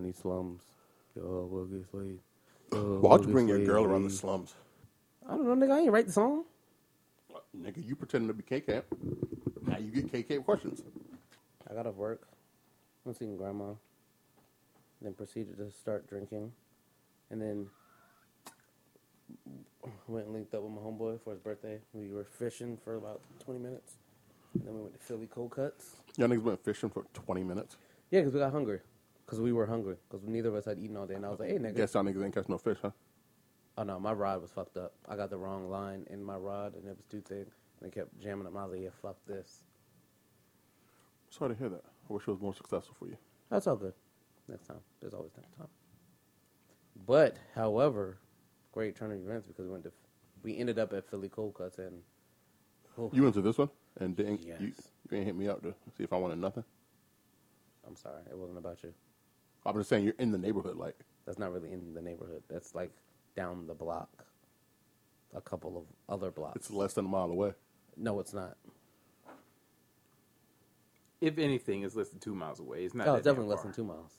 around these slums. Yo, we'll get slayed. Why'd you bring your girl around the slums? I don't know, nigga. I ain't write the song. Nigga, you pretending to be K Camp. Now you get K Camp questions. I got off work. Went seeing grandma. Then proceeded to start drinking, and then went and linked up with my homeboy for his birthday. We were fishing for about twenty minutes, and then we went to Philly Cold Cuts. Y'all niggas went fishing for 20 minutes. Yeah, because we got hungry. Because we were hungry. Because neither of us had eaten all day, and I was like, "Hey, nigga." Guess y'all niggas ain't catch no fish, huh? Oh no, my rod was fucked up. I got the wrong line in my rod, and it was too thick, and it kept jamming up. I was like, "Yeah, fuck this." Sorry to hear that. I wish it was more successful for you. That's all good. Next time. There's always next time. But, however, great turn of events because we went to, we ended up at Philly Cold Cuts and. oh, You went to this one and didn't you, Yes. you ain't hit me up to see if I wanted nothing. I'm sorry, it wasn't about you. I'm just saying you're in the neighborhood, like That's not really in the neighborhood. That's like down the block, a couple of other blocks. it's less than a mile away. no, it's not. If anything, it's less than two miles away. It's not. Oh, that it's definitely damn less far. than two miles,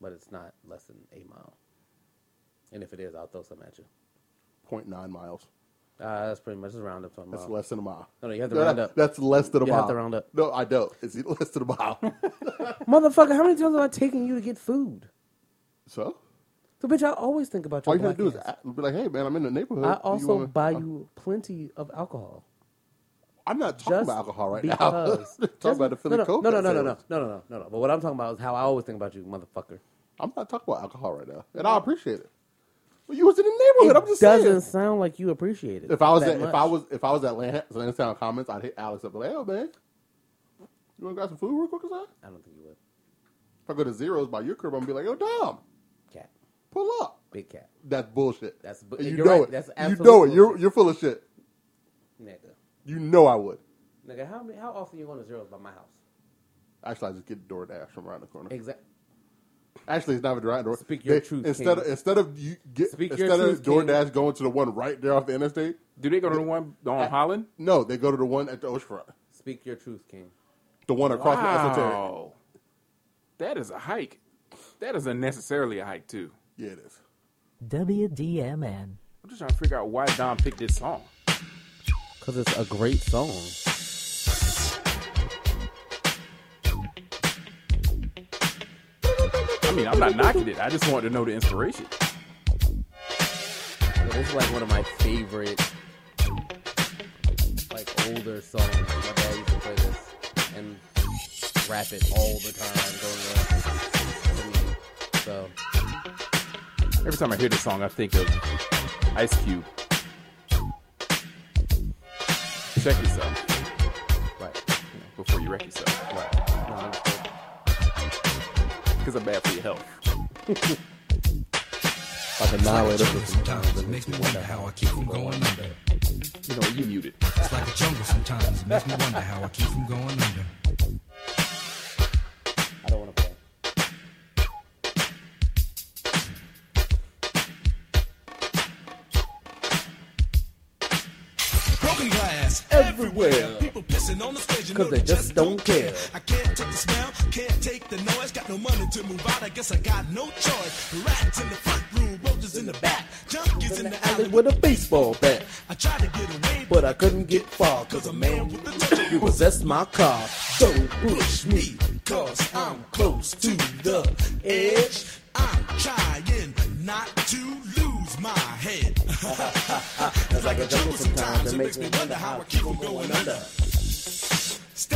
but it's not less than a mile. And if it is, I'll throw some at you. 0.9 miles. Uh, that's pretty much just round up to a mile. That's less than a mile. No, no, you have to No, round that- up. That's less than a You mile. You have to round up. No, I don't. It's less than a mile. Motherfucker, how many times have I taken you to get food? so So, bitch, I always think about your all you have to do is ass. be like, "Hey, man, I'm in the neighborhood." I Do you also wanna- buy you plenty of alcohol. I'm not talking Just about alcohol right because. now. talking Just- about the Philly no, no, Coke no, no, no, no, no, no, no, no, no, no. But what I'm talking about is how I always think about you, motherfucker. I'm not talking about alcohol right now, and I appreciate it. But you was in the neighborhood. I'm just saying. It just doesn't saying. sound like you appreciate it. If I was that at, if I much. was if I was at Land- Landstown Commons, I'd hit Alex up and be like, "Oh man, you want to grab some food real quick or something?" I don't think you would. If I go to Zeros by your crib, I'm gonna be like, "Yo, Dom, Cat, pull up." big cat, That's bullshit. That's bu- you you're know right. it. That's you absolute know it. You're you're full of shit. nigga, You know I would. nigga. How many? How often you going to zeros by my house? Actually, I just get DoorDash from around the corner. Exactly. Actually, it's not even right. Speak your They- truth, Instead King. of instead of you get Speak your instead of truth, King. DoorDash going to the one right there off the interstate, Do they go to the one on Holland? no, they go to the one at the oceanfront, Speak your truth, King. the one across from Esoteric. Wow, that is a hike. That is unnecessarily a hike too. Yeah, it is. WDMN. I'm just trying to figure out why Don picked this song. Because it's a great song. I mean, I'm not knocking it. I just wanted to know the inspiration. This is like one of my favorite, like older songs. My dad used to play this and rap it all the time to me. So Every time I hear this song, I think of Ice Cube. Check yourself right, before you wreck yourself, right. No, understood. because I'm bad for your health. Like annihilator. Sometimes it makes me wonder how I keep from going under. You know, you muted. It's like a jungle sometimes. It makes me wonder how I keep from going under. I don't want to play. Broken glass everywhere. People pissing on the stage. You 'Cause they just don't care. I can't take the smell, can't take the noise. Got no money to move out. I guess I got no choice. Rats in the front room, roaches in the back, junkies in the alley. with a baseball bat, I tried to get away, but I couldn't get far. Cause a man with a touch repossessed my car. Don't push me, cause I'm close to the edge. I'm trying not to lose my head. it's like a jungle sometimes. It makes me wonder how I keep from going under.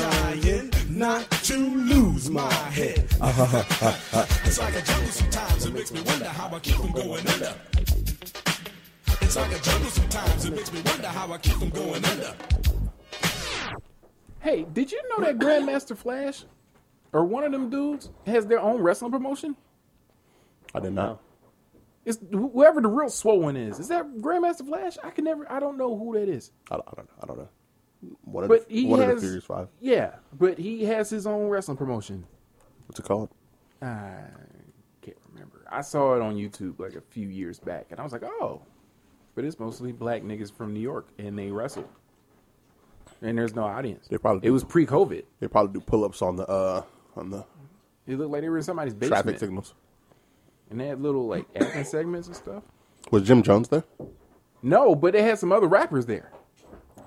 I'm trying not to lose my head. it's like a jungle sometimes. It makes me wonder how I keep from going under. It's like a jungle sometimes. It makes me wonder how I keep from going under. Hey, did you know that Grandmaster Flash or one of them dudes has their own wrestling promotion? I did not. It's whoever the real swole one is. Is that Grandmaster Flash? I can never. I don't know who that is. I don't, I don't know. I don't know. Of But the, he one of has- the Furious Five. Yeah, but he has his own wrestling promotion. What's it called? I can't remember. I saw it on YouTube like a few years back, and I was like, oh, but it's mostly black niggas from New York, and they wrestle, and there's no audience. They probably it was pre-COVID. They probably do pull ups on the uh on the It looked like they were in somebody's basement, traffic signals. and they had little like acting segments and stuff. Was Jim Jones there? No, but they had some other rappers there,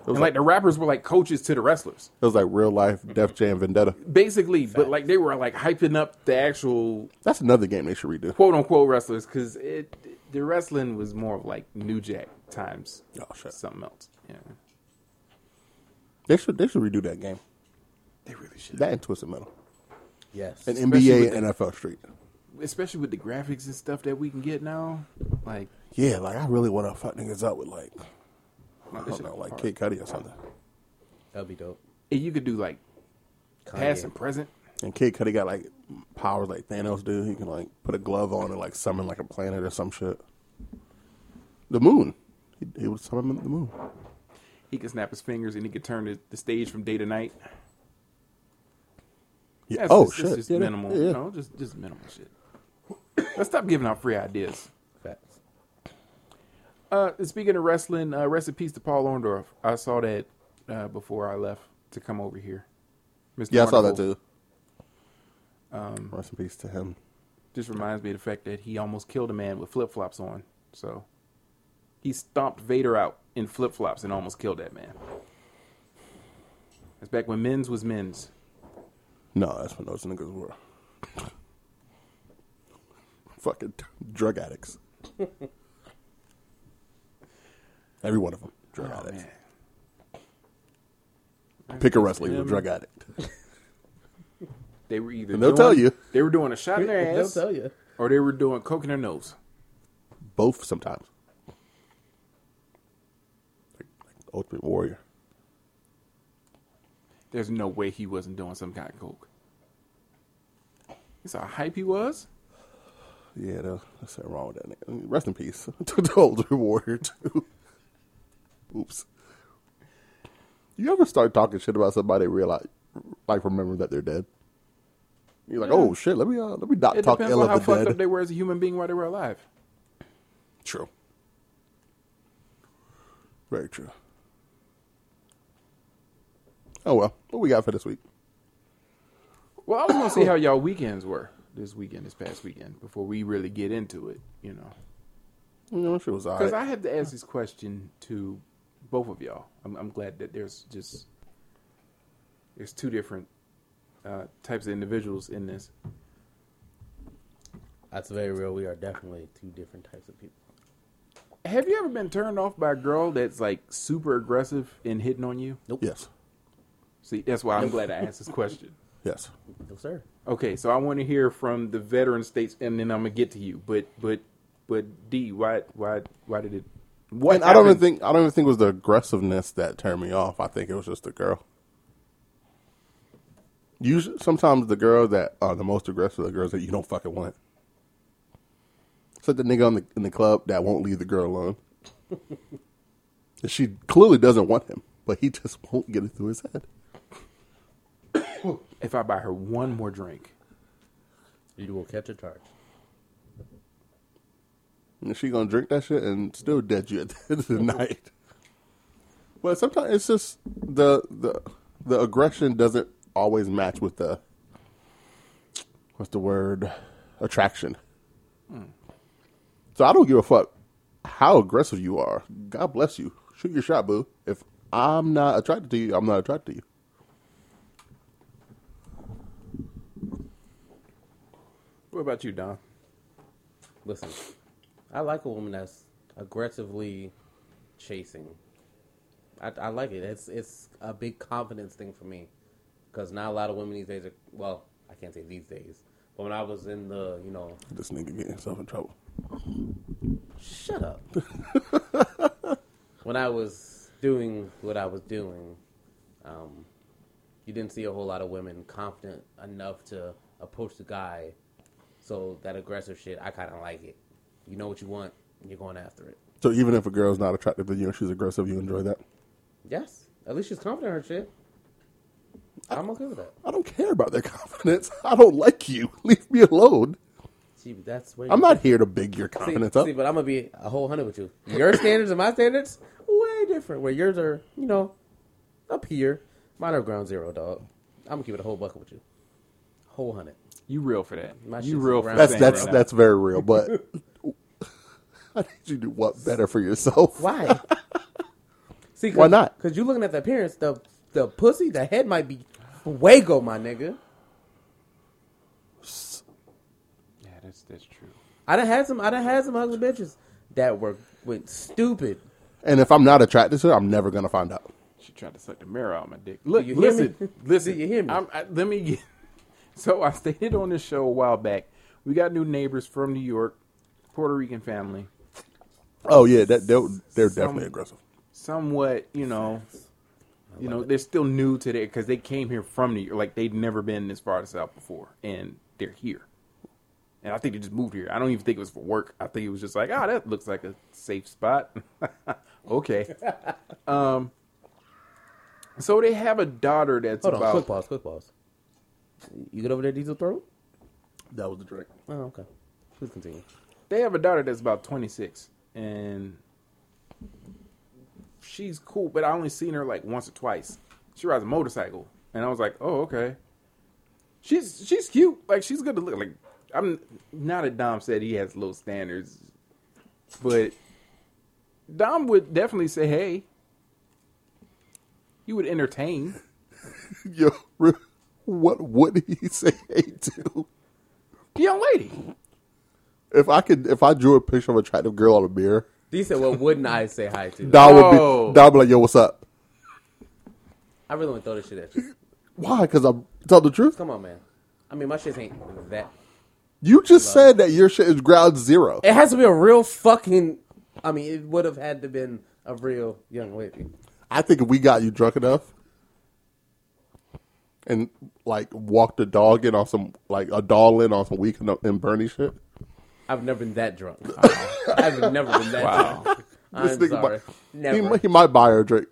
It was and like, like the rappers were like coaches to the wrestlers. it was like real life Def Jam Vendetta. basically, but like they were like hyping up the actual That's another game they should redo. quote unquote wrestlers because it the wrestling was more of like New Jack times Oh shit. something else. Yeah, They should they should redo that game. they really should. That and Twisted Metal. Yes. And Especially NBA with and the- NFL Street. Especially with the graphics and stuff that we can get now, like Yeah, like I really want to fuck niggas up with like I this don't shit know, like. Kid Cudi or something. That'd be dope. And you could do like past and present. And Kid Cudi got like powers like Thanos do. He can like put a glove on and like summon like a planet or some shit. The moon. He, he would summon the moon. He could snap his fingers and he could turn the, the stage from day to night. Yeah. That's oh just, shit. Just Yeah, minimal, yeah. you know, just just minimal shit. Let's stop giving out free ideas. Uh, speaking of wrestling, uh, rest in peace to Paul Orndorff. I saw that uh, before I left to come over here. Mr. Yeah, I saw that too. Um, Rest in peace to him. Just reminds me of the fact that he almost killed a man with flip flops on. So he stomped Vader out in flip flops and almost killed that man. That's back when men's was men's. No, that's when those niggas were fucking drug addicts. Every one of them, drug Oh, addicts. man. Pick a wrestler, he's a drug addict. They were either And they'll doing- tell you. they were doing a shot in their ass. They'll tell you. or they were doing coke in their nose. Both sometimes. Like, like Ultimate Warrior. There's no way he wasn't doing some kind of coke. That's how hype he was. Yeah, there's there's something wrong with that nigga. Rest in peace to the Ultimate Warrior, too. Oops. You ever start talking shit about somebody and realize, like, remember that they're dead? You're like, Yeah. oh shit, let me uh, let me not It talk depends ill on how the fucked dead. up they were as a human being while they were alive. True. Very true. Oh well, what we got for this week? Well, I was gonna see how y'all weekends were this weekend, this past weekend, before we really get into it. You know, You know, shit was because. I had to ask this question to both of y'all. I'm, I'm glad that there's just there's two different uh, types of individuals in this. That's very real. We are definitely two different types of people. Have you ever been turned off by a girl that's like super aggressive in hitting on you? Nope. Yes, See, that's why I'm glad I asked this question. yes. No, sir. Okay, so I want to hear from the veteran states, and then I'm gonna get to you. But but but D, why why why did it? What And I don't even think I don't even think it was the aggressiveness that turned me off. I think it was just the girl. Usually, sometimes the girls that are the most aggressive are the girls that you don't fucking want. It's like the nigga in the in the club that won't leave the girl alone. And she clearly doesn't want him, but he just won't get it through his head. If I buy her one more drink, You will catch a charge. And she gonna drink that shit and still dead you at the end of the night. Well, sometimes it's just the the the aggression doesn't always match with the what's the word attraction. So I don't give a fuck how aggressive you are. God bless you. Shoot your shot, boo. If I'm not attracted to you, I'm not attracted to you. what about you, Don? Listen, I like a woman that's aggressively chasing. I, I like it. It's it's a big confidence thing for me because not a lot of women these days are. Well, I can't say these days, but when I was in the, you know, This nigga getting himself in trouble. shut up. when I was doing what I was doing, um, you didn't see a whole lot of women confident enough to approach the guy So that aggressive shit, I kind of like it. You know what you want, and you're going after it. So even if a girl's not attractive to you and she's aggressive, you enjoy that. Yes, at least she's confident in her shit. I'm okay with that. I don't care about their confidence. I don't like you. Leave me alone. See, that's where I'm not here to big your See, confidence up. see, but I'm gonna be a whole hundred with you. Your standards and my standards way different. Where yours are, you know, up here. Mine are ground zero, dog. I'm gonna keep it a whole bucket with you. Whole hundred. You real for that? My you shit's real for around That's that's that's very real. But I need you to do what better for yourself. Why? See, cause, Why not? Because you're looking at the appearance, the the pussy, the head might be fuego, my nigga. Yeah, that's that's true. I done had some. I done had some ugly bitches that were went stupid. And if I'm not attracted to her, I'm never gonna find out. She tried to suck the mirror out of my dick. Look, you hear listen, me? listen. You hear me? I'm, I, let me get. So I stated on this show a while back. We got new neighbors from New York, Puerto Rican family. Oh yeah, that they're, they're Some- definitely aggressive. Somewhat, you know, you know, they're still new to there because they came here from New York. Like they'd never been this far south before, and they're here. And I think they just moved here. I don't even think it was for work. I think it was just like, ah, that looks like a safe spot. okay. um. So they have a daughter that's Hold on, about quick pause, quick pause. You get over there, Diesel throat? That was the drink. Oh, okay. Please continue. they have a daughter that's about 26 and she's cool but i only seen her like once or twice. She rides a motorcycle. And i was like oh okay. She's she's cute. Like she's good to look like i'm not that dom said he has low standards but dom would definitely say hey. He would entertain. Yo, what would he say hey to? young lady If I could, if I drew a picture of an attractive girl on a mirror, D said, "Well, wouldn't I say hi to?" That would be, Don would be like, "Yo, what's up?" I really want to throw this shit at you. Why? Because I'm tell the truth. Come on, man. I mean, my shit ain't that. You just said that your shit is ground zero. It has to be a real fucking. I mean, it would have had to been a real young lady. I think if we got you drunk enough and like walked a dog in on some like a doll in on some weekend and Bernie shit. I've never been that drunk. I've never been that Wow. drunk. I'm nigga sorry. might- Never. He, might- he might buy her a drink,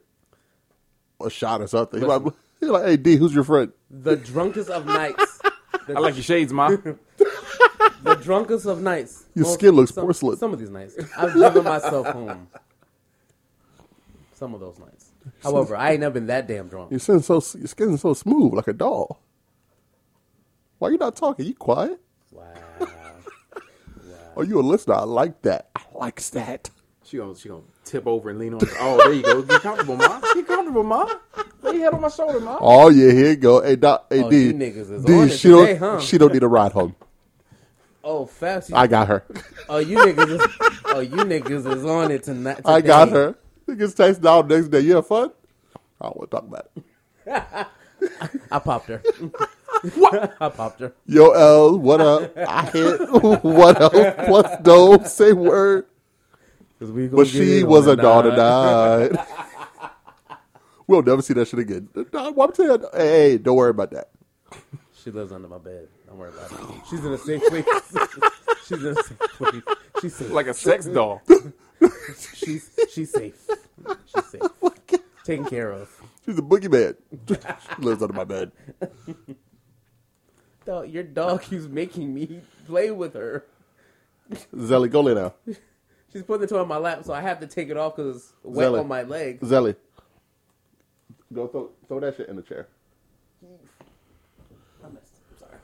a shot or something. He might, he's like, "Hey D, who's your friend?" the drunkest of nights. The, i like your shades ma the drunkest of nights. Your Most- skin looks some, porcelain. Some of these nights, I've driven myself home. Some of those nights. However, I ain't never been that damn drunk. Your skin so your skin is so smooth like a doll. Why you not talking? You quiet? Wow. Are you a listener? I like that. I like that. She gonna she gonna tip over and lean on. Oh, there you go. Get comfortable, ma. Get comfortable, ma. Lay your head on my shoulder, ma. Oh yeah, here you go. Hey, doc, hey Oh, D, you niggas is D, on it she don't, today, huh? she don't need a ride home. Oh, fast. I got her. oh, you niggas is. Oh, you niggas is on it tonight. I got today. her. Niggas text down next day. You have fun? I don't want to talk about it. I popped her. What? I popped her. Yo, L, what up? I hit what up? Plus, don't say word. 'Cause we But she was a the daughter died. we'll never see that shit again. I'm telling hey, don't worry about that. She lives under my bed. Don't worry about it. She's in a safe place. she's in a safe place. She's safe. Like a sex doll. she's she's safe. She's safe. Oh Taken care of. She's a boogeyman. she lives under my bed. Dog, your dog keeps making me play with her. Zelly, go lay down. She's putting the toy on my lap, so I have to take it off because it's wet Zelly. on my leg. Zelly, go throw, throw that shit in the chair. I missed. I'm sorry.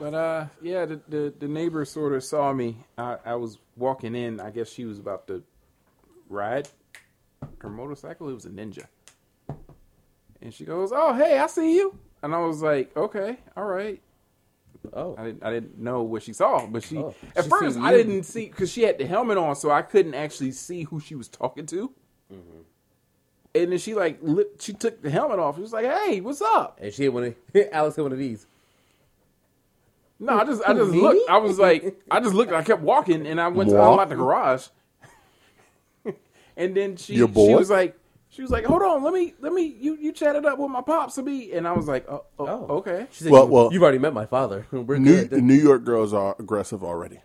But uh, yeah, the the, the neighbor sort of saw me. I, I was walking in. I guess she was about to ride her motorcycle. It was a Ninja, and she goes, "Oh, hey, I see you." And I was like, "Okay, all right." Oh, I didn't, I didn't know what she saw, but she Oh, at she first I didn't see because she had the helmet on, so I couldn't actually see who she was talking to. Mm-hmm. And then she like li- she took the helmet off. She was like, "Hey, what's up?" and she hit one of Alex hit one of these. No, I just I just Me? looked. I was like, I just looked. I kept walking, and I went to Moi? unlock the garage. and then she Your she boy? was like, She was like, "Hold on, let me, let me, you, you chatted up with my pops to be," and I was like, "Oh, oh, Oh. okay." She said, Well, you, well- you've already met my father. We're New, good. New York girls are aggressive already.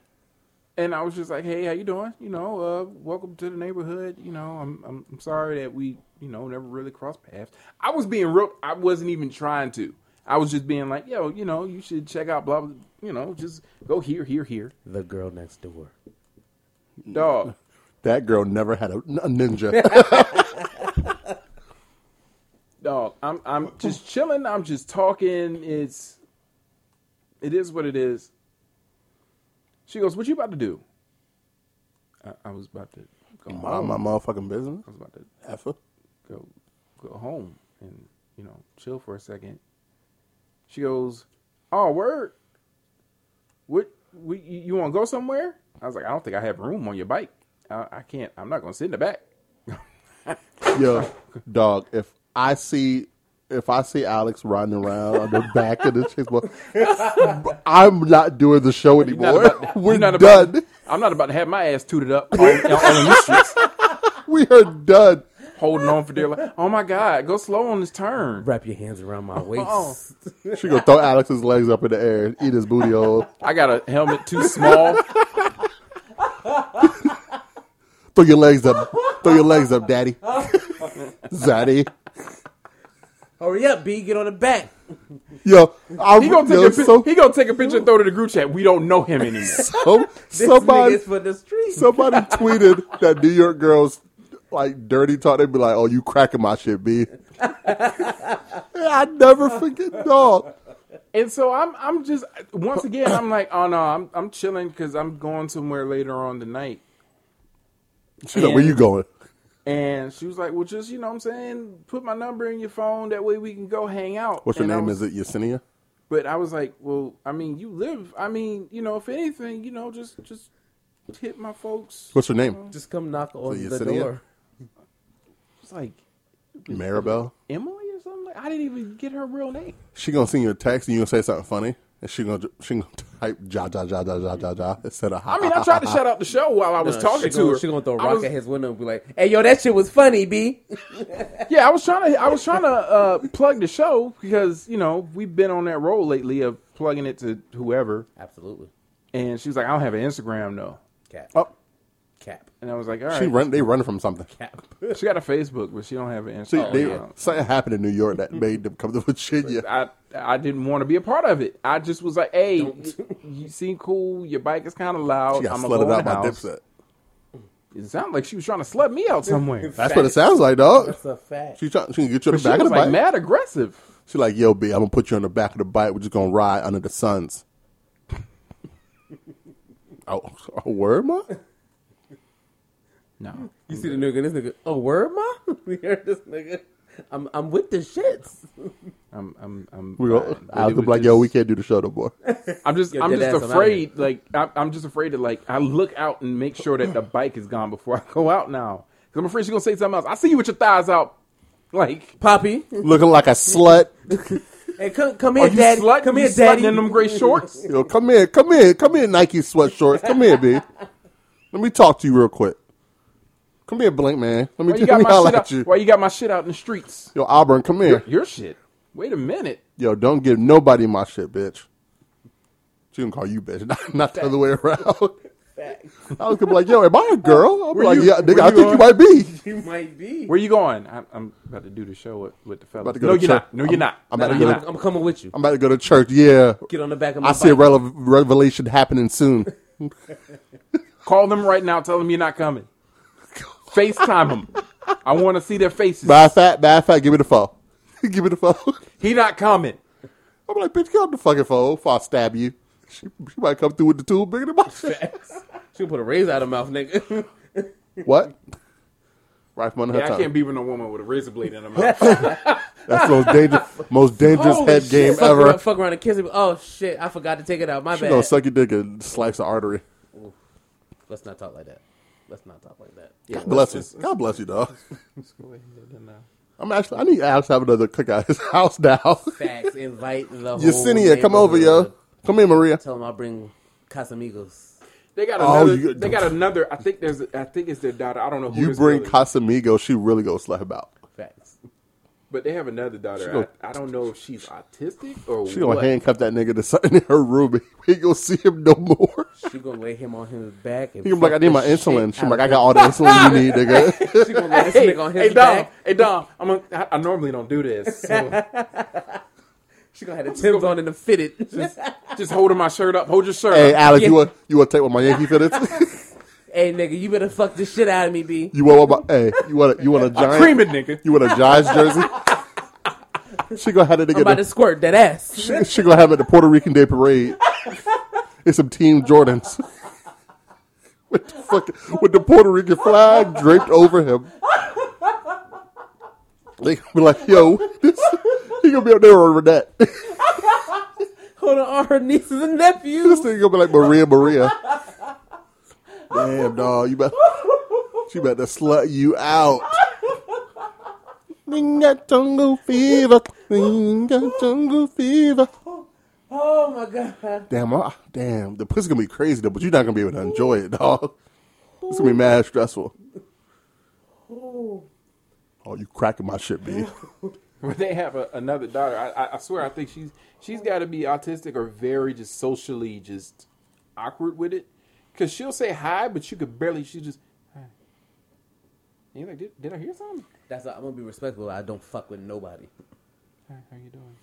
And I was just like, "Hey, how you doing? You know, uh, welcome to the neighborhood. You know, I'm, I'm, I'm sorry that we, you know, never really crossed paths. I was being real. I wasn't even trying to. I was just being like, yo, you know, you should check out blah blah. You know, just go here, here, here, the girl next door. dog. That girl never had a, a ninja. dog. I'm I'm mm-hmm. just chilling. I'm just talking. It's it is what it is. She goes, "What you about to do?" I, I was about to go Mind home. my motherfucking business. I was about to Heifer. go go home and you know chill for a second. She goes, "Oh, word. What? We, you, you want to go somewhere?" I was like, "I don't think I have room on your bike. I, I can't. I'm not going to sit in the back." Yo, dog. If I see, if I see Alex riding around on the back of the chase, boat, I'm not doing the show You're not anymore. about- We're not done. about- I'm not about to have my ass tooted up on, on the streets, we are done. holding on for dear life. Oh my God, go slow on this turn. Wrap your hands around my uh-uh. waist. Oh. She gonna throw Alex's legs up in the air, and eat his booty hole. I got a helmet too small. Throw your legs up. Throw your legs up, daddy. Zaddy. Hurry up, B. Get on the back. Yo, I He gonna take yo, a pic- so, he gonna take a picture and throw it to the group chat. We don't know him anymore. so This somebody nigga's for the street. somebody tweeted that New York girls like dirty talk. They'd be like, "Oh, you cracking my shit, B." I never forget, dog. And so I'm I'm just once again I'm like oh no I'm I'm chilling because I'm going somewhere later on tonight. She's like, "Where you going?" And she was like, well, just you know what I'm saying, put my number in your phone. That way we can go hang out. What's your And name? was- Is it Yesenia? But I was like, well, I mean, you live. I mean, you know, if anything, you know, just just hit my folks. What's her name? Just come knock on the sitting door. It's like Maribel. Emily or something. Like I didn't even get her real name. She gonna send you a text and you gonna say something funny, and she gonna she gonna type ja ja ja ja ja ja ja instead of. I mean, I tried to shut out the show while I was No, talking she to gonna, her. She gonna throw a I rock was- at his window and be like, "Hey, yo, that shit was funny, B." Yeah, I was trying to I was trying to uh, plug the show because you know we've been on that roll lately of plugging it to whoever, Absolutely. and she was like, I don't have an Instagram though, Cap. Oh, Cap. And I was like, all right. she run. They running from something. She got a Facebook, but she don't have an See, Instagram. they, account. something happened in New York that made them come to Virginia. I I didn't want to be a part of it. I just was like, hey, you seem cool. Your bike is kind of loud. She got I'm slutted go out in the by house. Dipset. It sounded like she was trying to slut me out somewhere. That's what it sounds like, dog. That's a fact. She trying. She can get you on But the she back of was the like bike. mad aggressive. She like, yo, B, I'm gonna put you on the back of the bike. We're just gonna ride under the suns. oh, a word, ma? No, You see the nigga, this nigga. Oh, word, ma? We heard this nigga. I'm I'm with the shits. I'm I'm I'm. We fine. go. But I was was like, yo, we can't do the show no more. I'm just Yo, I'm just ass, I'm afraid. Like I'm, I'm just afraid to like I look out and make sure that the bike is gone before I go out now. Because I'm afraid she's gonna say something else. I see you with your thighs out. Like, Poppy, Looking like a slut. hey, come come are here, you daddy. slut? Come you here, slutting daddy. in them gray shorts. Yo, come here, come here, come here, Nike sweat shorts. Come here, B. Let me talk to you real quick. Come here, Blink Man. Let me, Why you let got me my holler shit at out? you. Why you got my shit out in the streets? Yo, Auburn, come here. Your shit. Wait a minute. Yo, don't give nobody my shit, bitch. She gonna call you bitch, not, not the other way around. I was gonna be like, yo, am I a girl? I'll be like, you- yeah, nigga, I you think you might be. You might be. Where you going? I, I'm about to do the show with, with the fellas. About to go no, you're church. not. No, you're not. I'm no, about to you're go not. to- I'm coming with you. I'm about to go to church. Yeah, Get on the back of my I see a revelation happening soon. Call them right now. Tell them you're not coming. FaceTime him. I want to see their faces. Fact, matter of fact, give me the phone. give me the phone. He not coming. I'm like, bitch, get on the fucking phone before I stab you. She, she might come through with the tool bigger than my shit. She gonna put a razor out of her mouth, nigga. What? Right from under Yeah, her I tongue. can't be with no woman with a razor blade in her mouth. That's the most dangerous, most dangerous Holy head shit. game fuck, ever. Around, fuck around and kiss him. Oh shit! I forgot to take it out. My She bad. gonna suck your dick and slice the artery. Let's not talk like that. Let's not talk like that. Yeah, God bless you. God bless you, dog. Let's go ahead and do that now. I'm actually. I need Alex to have another cookout at his house now. facts. Invite the whole. Yesenia, come over, yo. Come here, Maria. Tell them I'll bring Casamigos. They got Oh, another. you- they got another. I think there's. I think it's their daughter. I don't know who. You bring girl is. Casamigo, she really gonna slap him out. But they have another daughter. go- I, I don't know if she's autistic or what She gonna handcuff that nigga to something in her room. We ain't gonna see him no more. She gonna lay him on his back. And He gonna be like, I need my shit insulin. She out like, I got all the insulin you need, nigga. She gonna lay this Hey, nigga on his hey Dom, back. hey Dom, I'm a, I, I normally don't do this. So She gonna have the Tim's on and the fitted. just holding my shirt up. Hold your shirt hey, up. Alex, Yeah. you want you want to take one of my Yankee fitteds? Hey nigga, you better fuck the shit out of me, B. you want my, hey, you want a, you want a giant? Cream it, nigga. You want a Giants jersey? she gonna have that I'm about to squirt that ass. She, she gonna have it at the Puerto Rican Day Parade. it's some Team Jordans. with, the fucking, with the Puerto Rican flag draped over him. They gonna be like, yo, this, he gonna be up there over that. Hold on, all her nieces and nephews. thing gonna be like Maria Maria. Damn, dog, you bet. She about to slut you out. Ninga jungle fever. Ninga jungle fever. Oh my god. Damn, I, damn, the pussy's gonna be crazy though, but you're not gonna be able to enjoy it, dog. It's gonna be mad stressful. Oh, you cracking my shit, B. But they have a, another daughter. I, I, I swear, I think she's she's got to be autistic or very just socially just awkward with it. Cause she'll say hi, but you could barely. She just. Hi. And you're like, did, did I hear something? That's why I'm gonna be respectful. I don't fuck with nobody. Hi, how you doing?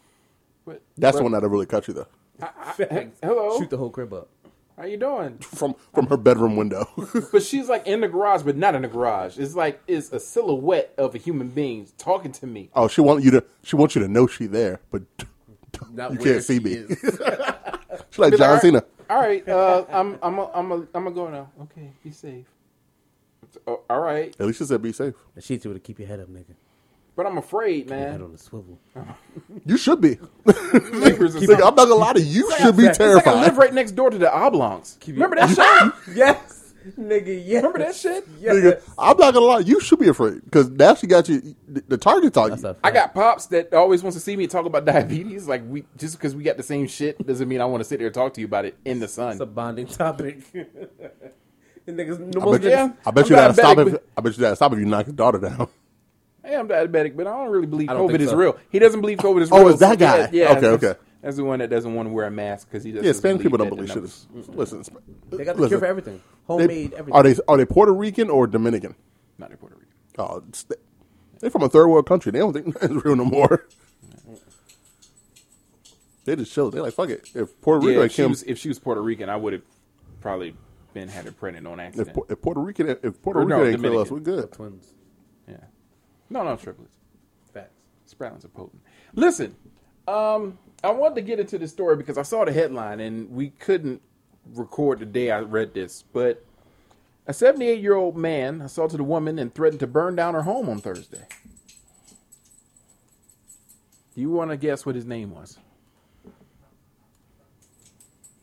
But That's but, the one that'll really cut you though, I, I, hello, Shoot the whole crib up. how you doing? from from her bedroom window. But she's like in the garage, but not in the garage. It's like it's a silhouette of a human being talking to me. oh, she want you to she wants you to know she there, but Not you can't see me. Is. She like John Cena. All right, uh, I'm I'm a, I'm a, I'm gonna go now. Okay, be safe. Oh, all right, At least she said be safe. The sheets would keep your head up, nigga. but I'm afraid, Your head on the swivel. You should be. Neighbors Nigga. I'm not gonna lie to you. You should be It's like I terrified. live right next door to the oblongs. Remember that shit? yes, nigga. Yes. Remember that shit? Yes. Nigga, I'm not gonna lie. You should be afraid because now she got you. The, the target's on That's you. a I got pops that always wants to see me talk about diabetes. Like we just because we got the same shit doesn't mean I want to sit there and talk to you about it in the sun. It's a bonding topic. the niggas, I most bet, Yeah. I bet I'm you that'll stop if but- I bet you that'll stop if you knock your daughter down. Hey, I am diabetic, but I don't really believe don't COVID think is real. He doesn't believe COVID is Oh, real. it's that so- guy. Yeah, Okay, okay. That's the one that doesn't want to wear a mask because he just Yeah, doesn't Yeah, Spanish people don't believe the shit. Is, listen, They got the listen, cure for everything. they- Homemade everything. Are they are they Puerto Rican or Dominican? Not in Puerto Rico. Oh, it's, they, they're from a third world country. They don't think it's real no more. They just chill. They like fuck it. If Puerto Yeah, Rico if she, came, was, if she was Puerto Rican, I would have probably been had it printed on if, accident. Pu- if Puerto Rican if Puerto Or Rico no, ain't kill us, Dominican. we good. Twins. yeah. No, no, triplets. Facts. Sprouts are potent. Listen, um, I wanted to get into this story because I saw the headline and we couldn't record the day I read this. But a 78 year old man assaulted a woman and threatened to burn down her home on Thursday. Do you want to guess what his name was?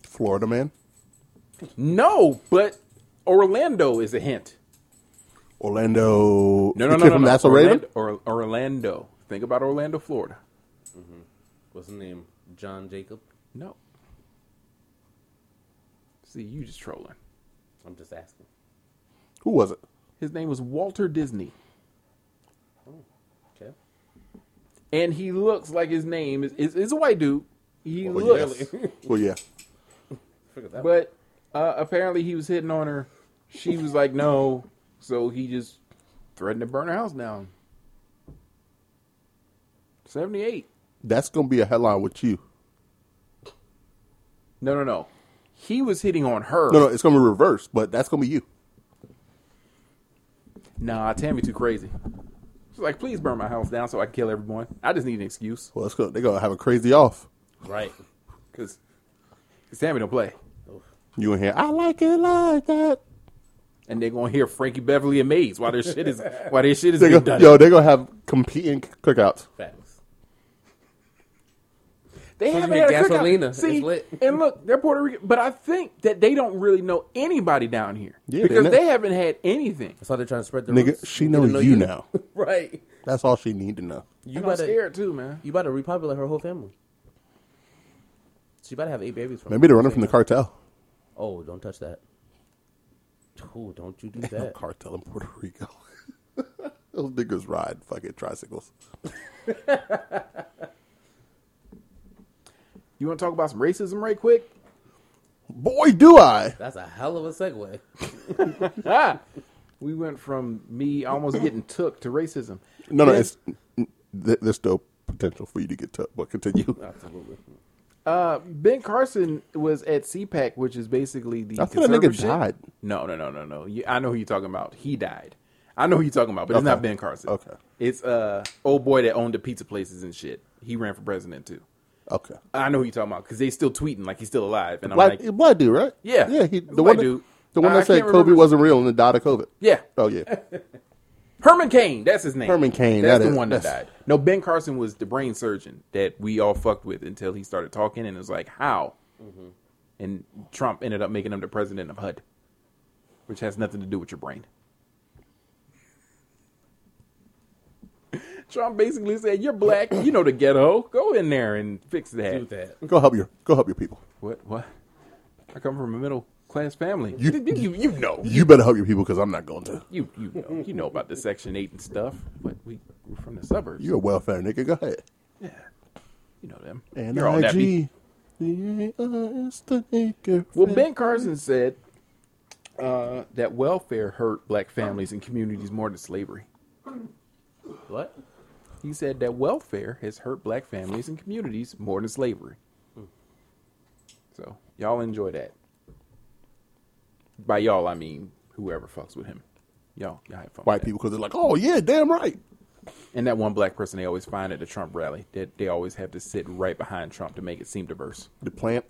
Florida man, No, but Orlando is a hint. Orlando. No, no, no, no. no. That's. Orlando, Orlando. Think about Orlando, Florida. What's his name? John Jacob. No. See, you just trolling. I'm just asking. Who was it? His name was Walter Disney. Okay. And he looks like his name is is, is a white dude. He Well, looks, yes. Well, yeah. That. but uh, apparently he was hitting on her. She was like, no. So he just threatened to burn her house down. Seventy-eight. That's gonna be a headline with you. No, no, no. He was hitting on her. No, no, it's gonna be reversed, but that's gonna be you. Nah, Tammy too crazy. She's like, please burn my house down so I can kill everyone. I just need an excuse Well, let's go. They're gonna have a crazy off. right. because Tammy don't play. You in here? I like it like that. and they're gonna hear Frankie Beverly and Maze while their shit is while their shit is They being go, done. yo, they're gonna have competing cookouts. Facts. They Supposed haven't to be had a gasolina. It's See, lit. and look, they're Puerto Rican, but I think that they don't really know anybody down here Yeah, because know. they haven't had anything. That's why they're trying to spread the Nigga, roots. she Get to knows you now. right. That's all she need to know. You And I'm better. scared too, man. You better repopulate her whole family. She better have eight babies from. Maybe they're running from the cartel. Oh, don't touch that. Oh, don't you do that. Cartel in Puerto Rico. Those niggas ride fucking tricycles. You want to talk about some racism right quick? Boy, do I! That's a hell of a segue. We went from me almost getting took to racism. No, no, it's th- there's still potential for you to get took, but continue. Absolutely. Uh, Ben Carson was at CPAC, which is basically the. I thought that nigga conservative shit. died. No, no, no, no, no. You, I know who you're talking about. He died. I know who you're talking about, but it's not Ben Carson. Okay. It's uh old boy that owned the pizza places and shit. He ran for president too. Okay. I know who you're talking about because they still tweeting like he's still alive, and I'm Black, like, black dude, right? Yeah. Yeah, he, the a one that, dude. the one I that said Kobe remember- wasn't real and then died of COVID. yeah, Oh, yeah. Herman Cain. That's his name. Herman Cain, That's that the is- one that that's- died. No, Ben Carson was the brain surgeon that we all fucked with until he started talking, and it was like, how? Mm-hmm. And Trump ended up making him the president of HUD, which has nothing to do with your brain. Trump basically said, "You're black. You know the ghetto. Go in there and fix that." Do that. Go help your go help your people. What? What? I come from a middle class family. You- You, you, you know. You better help your people because I'm not going to. You you know you know about the Section Eight and stuff, but we we're from the suburbs. You're a welfare nigga. Go ahead. yeah, you know them. And You're all that IG. is the nigga Well. Ben Carson said uh, that welfare hurt black families and communities more than slavery. What? He said that welfare has hurt black families and communities more than slavery. So y'all enjoy that. By y'all, I mean whoever fucks with him. Y'all, y'all have fun. white people because they're like, oh yeah, damn right. And that one black person they always find at the Trump rally that they always have to sit right behind Trump to make it seem diverse. The plant.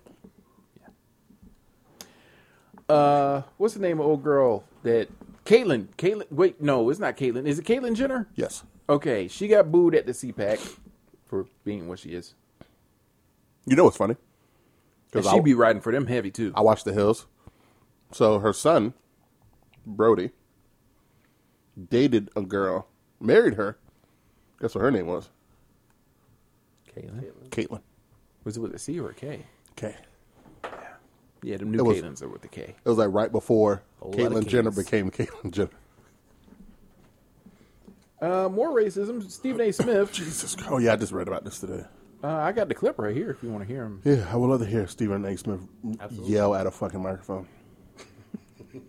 Yeah. Uh, what's the name of old girl that Caitlyn? Caitlyn? Wait, no, it's not Caitlyn. Is it Caitlyn Jenner? Yes. Okay, she got booed at the CPAC for being what she is. You know what's funny? And Because she I, be riding for them heavy too. I watched The Hills. So her son, Brody, dated a girl, married her. Guess what her name was? Caitlyn. Caitlyn. Was it with a C or a K? Okay. Yeah, Yeah, the new Caitlyn's are with the K. It was like right before Caitlyn Jenner became Caitlyn Jenner. Uh, more racism. Stephen A. Smith. Jesus. Christ. Oh yeah, I just read about this today. Uh, I got the clip right here if you want to hear him. Yeah, I would love to hear Stephen A. Smith Absolutely. yell at a fucking microphone.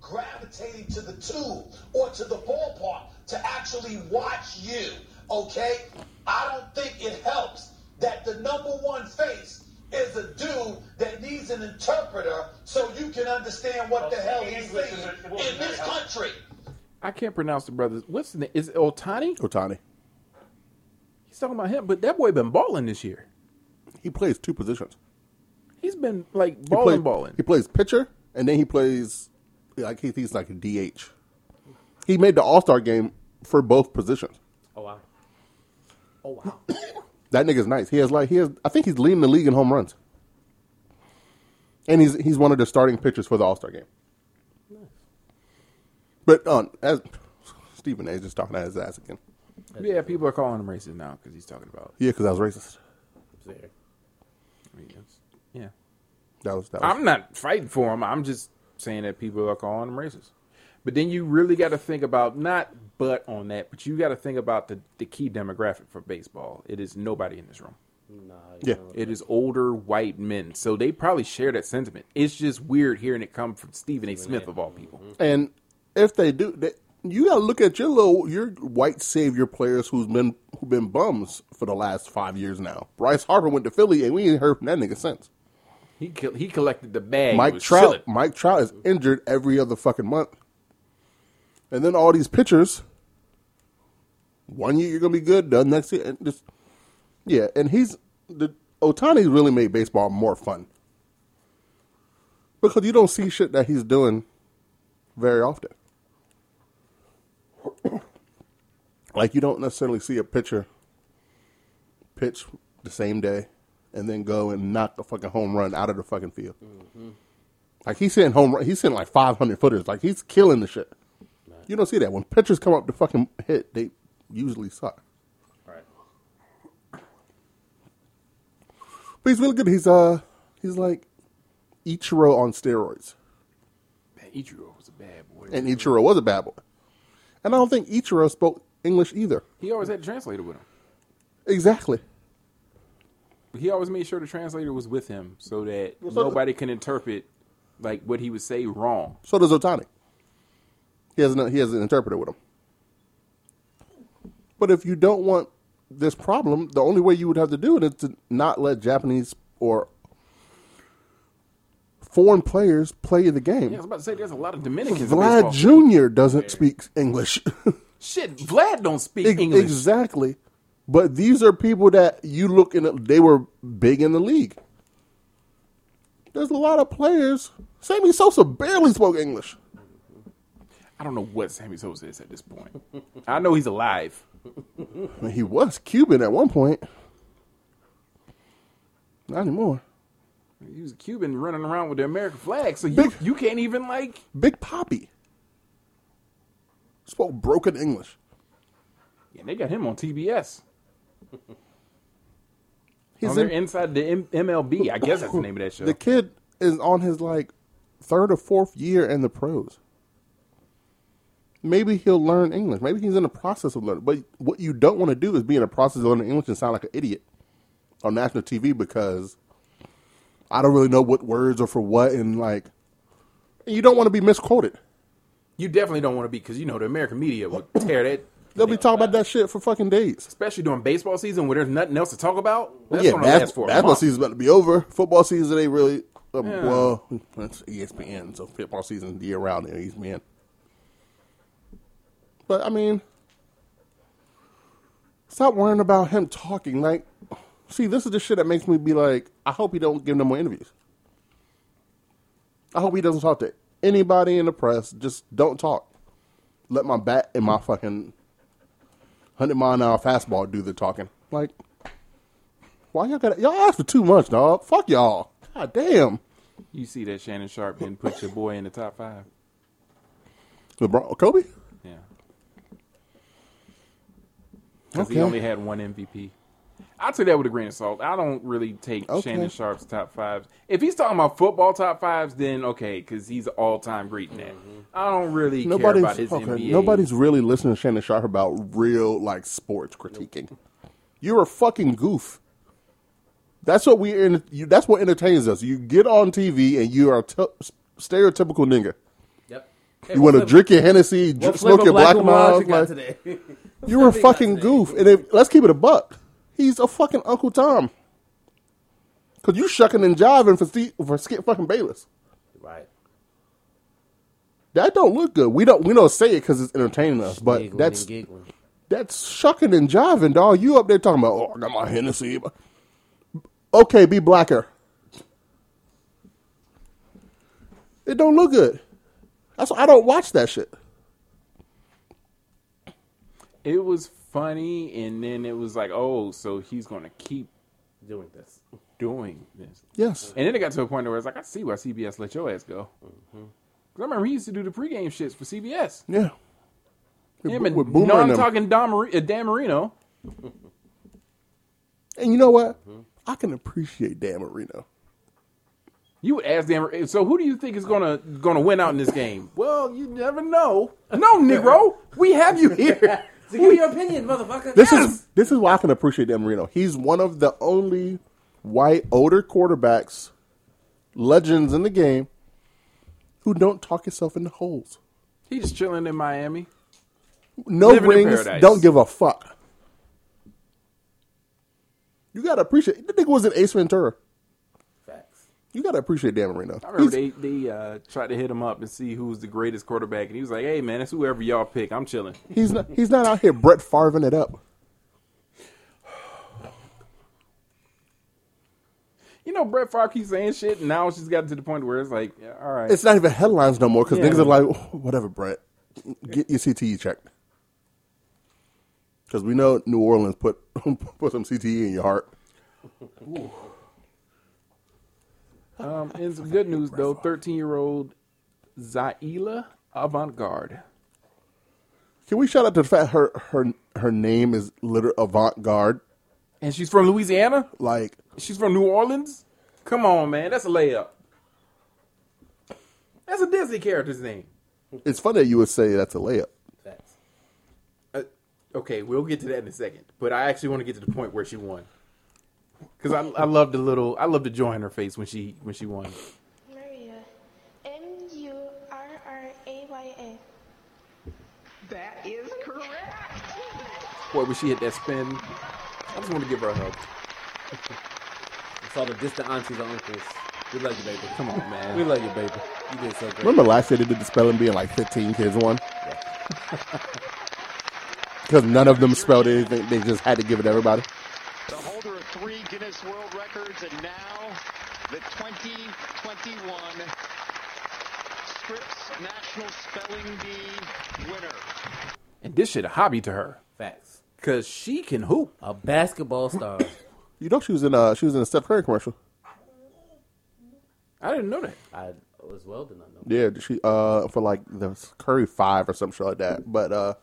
gravitating to the tube or to the ballpark to actually watch you, okay? I don't think it helps that the number one face is a dude that needs an interpreter so you can understand what the hell he's saying in this country. I can't pronounce the brothers. What's the name? Is it Otani? Otani. He's talking about him, but that boy been balling this year. He plays two positions. He's been like He balling, plays, balling. He plays pitcher, and then he plays like he, he's like a DH. He made the All Star game for both positions. Oh wow. Oh wow. That nigga's nice. He has like he has. I think he's leading the league in home runs, and he's he's one of the starting pitchers for the All Star game. But um, as Stephen A. is just talking out his ass again. Yeah, people are calling him racist now because he's talking about. Yeah, because I was racist. There. I mean, it's- yeah, That was that. Was, I'm not fighting for him. I'm just saying that people are calling him racist. But then you really got to think about not but on that, but you got to think about the the key demographic for baseball. It is nobody in this room. Nah, Yeah. know, It is older white men, so they probably share that sentiment. It's just weird hearing it come from Stephen A. Smith of all people. And if they do, they, you got to look at your little your white savior players who's been who've been bums for the last five years now. Bryce Harper went to Philly, and we ain't heard from that nigga since. He he collected the bag. Mike Trout, chilling. Mike Trout is injured every other fucking month, and then all these pitchers. One year you're gonna be good, the next year, and just yeah. And he's the Otani's really made baseball more fun because you don't see shit that he's doing very often. Like you don't necessarily see a pitcher pitch the same day and then go and knock a fucking home run out of the fucking field. Like he's hitting home run, he's hitting like 500 footers. Like he's killing the shit. You don't see that when pitchers come up to fucking hit, they usually suck. Right. But he's really good. He's uh, he's like Ichiro on steroids, Man, Ichiro was a bad boy. and Ichiro was a bad boy. And I don't think Ichiro spoke English either. He always had a translator with him. Exactly. He always made sure the translator was with him so that Well, so- nobody can interpret like what he would say wrong. So does Otani. He has an, he has an interpreter with him. But if you don't want this problem, the only way you would have to do it is to not let Japanese or foreign players play the game. Yeah, I was about to say there's a lot of Dominicans. Vlad. Jr. doesn't speak English. Shit, Vlad don't speak Ex- English. Exactly. But these are people that you look in. They were big in the league. There's a lot of players. Sammy Sosa barely spoke English. I don't know what Sammy Sosa is at this point. I know he's alive. I mean, he was Cuban at one point. Not anymore. He was a Cuban running around with the American flag, so you Big- you can't even like. Big Papi spoke broken English. Yeah, they got him on TBS. He's on in, inside the M- MLB. I guess that's the name of that show. the kid is on his like third or fourth year in the pros. Maybe he'll learn English. Maybe he's in the process of learning. But what you don't want to do is be in the process of learning English and sound like an idiot on national TV because I don't really know what words are for what and like and you don't want to be misquoted. You definitely don't want to be because you know the American media would tear that. They'll be talking about that shit for fucking days. especially during baseball season where there's nothing else to talk about. That's yeah, bas- last for. a basketball month. season's about to be over. Football season, they really uh, Yeah. well, it's ESPN, so football season year round in E ESPN. But I mean, stop worrying about him talking. Like, see, this is the shit that makes me be like, I hope he don't give no more interviews. I hope he doesn't talk to anybody in the press. Just don't talk. Let my bat and my fucking hundred mile an hour fastball do the talking. Like, why y'all got y'all ask for too much, dog? Fuck y'all. God damn. You see that Shannon Sharpe didn't put your boy in the top five. LeBron, Kobe. Yeah. Because he only had one MVP. I take that with a grain of salt. I don't really take Okay. Shannon Sharpe's top fives. If he's talking about football top fives, then okay, because he's all time great in that. I don't really care Nobody's about his okay, NBA. nobody's really listening to Shannon Sharpe about real like sports critiquing. You're a fucking goof. That's what we. en- You, that's what entertains us. You get on TV and you are a t- stereotypical nigga. Yep. You want to drink your Hennessy, dr- smoke your Black Miles. You like, today? you're a fucking goof. And if, let's keep it a buck. He's a fucking Uncle Tom. Cause you shucking and jiving for Steve, for Skip fucking Bayless. Right. That don't look good. We don't we don't say it because it's entertaining us, but Giggling that's that's shucking and jiving, dog. You up there talking about, oh, I got my Hennessy. Okay, be blacker. It don't look good. That's why I don't watch that shit. It was funny, and then it was like, oh, so he's going to keep doing this. doing this. Yes. And then it got to a point where it's like, I see why CBS let your ass go. Because I remember he used to do the pregame shits for CBS. Yeah. Him With- and no, I'm them. talking Dan, Mari- uh, Dan Marino. And you know what? I can appreciate Dan Marino. You would ask Dan. So who do you think is gonna gonna win out in this game? Well, you never know. No, Negro, we have you here. So give me your opinion, motherfucker. This Yes! is this is why I can appreciate Dan Marino. He's one of the only white older quarterbacks, legends in the game, who don't talk himself into holes. He's just chilling in Miami. No Living rings, don't give a fuck. You gotta appreciate. The nigga was an Ace Ventura. You gotta appreciate Dan Marino. I remember He's- they they uh, tried to hit him up and see who's the greatest quarterback, and he was like, "Hey man, it's whoever y'all pick. I'm chilling." He's not. He's not out here Brett Farving it up. You know, Brett Favre keeps saying shit, and now it's just gotten to the point where it's like, yeah, all right, It's not even headlines no more because Yeah. niggas are like, whatever, Brett, get your CTE checked. Because we know New Orleans put put some CTE in your heart. Um, and some good news though, thirteen-year-old Zaila Avant-Garde. Can we shout out to the fact her her her name is literal avant garde? And she's from Louisiana. Like She's from New Orleans. Come on, man, that's a layup. That's a Disney character's name. it's funny that you would say that's a layup. Facts. Okay, we'll get to that in a second. But I actually want to get to the point where she won. Because I, I love the little, I love the joy in her face when she when she won. Murraya. M U R R A Y A. That is correct. Boy, when she hit that spin, I just want to give her a hug. It's all the distant aunties and uncles. We love you, baby. Come on, man. We love you, baby. You did so great. Remember last year they did the spelling bee and like 15 kids won? Because none of them spelled anything. They just had to give it to everybody. the holder of three Guinness World Records, and now the 2021 Scripps National Spelling Bee winner. And this shit a hobby to her. Facts. Because she can hoop. A basketball star. You know she was in a she was in a Steph Curry commercial. I didn't know that. I as well did not know. Yeah, she uh for like the Curry five or some shit like that. But uh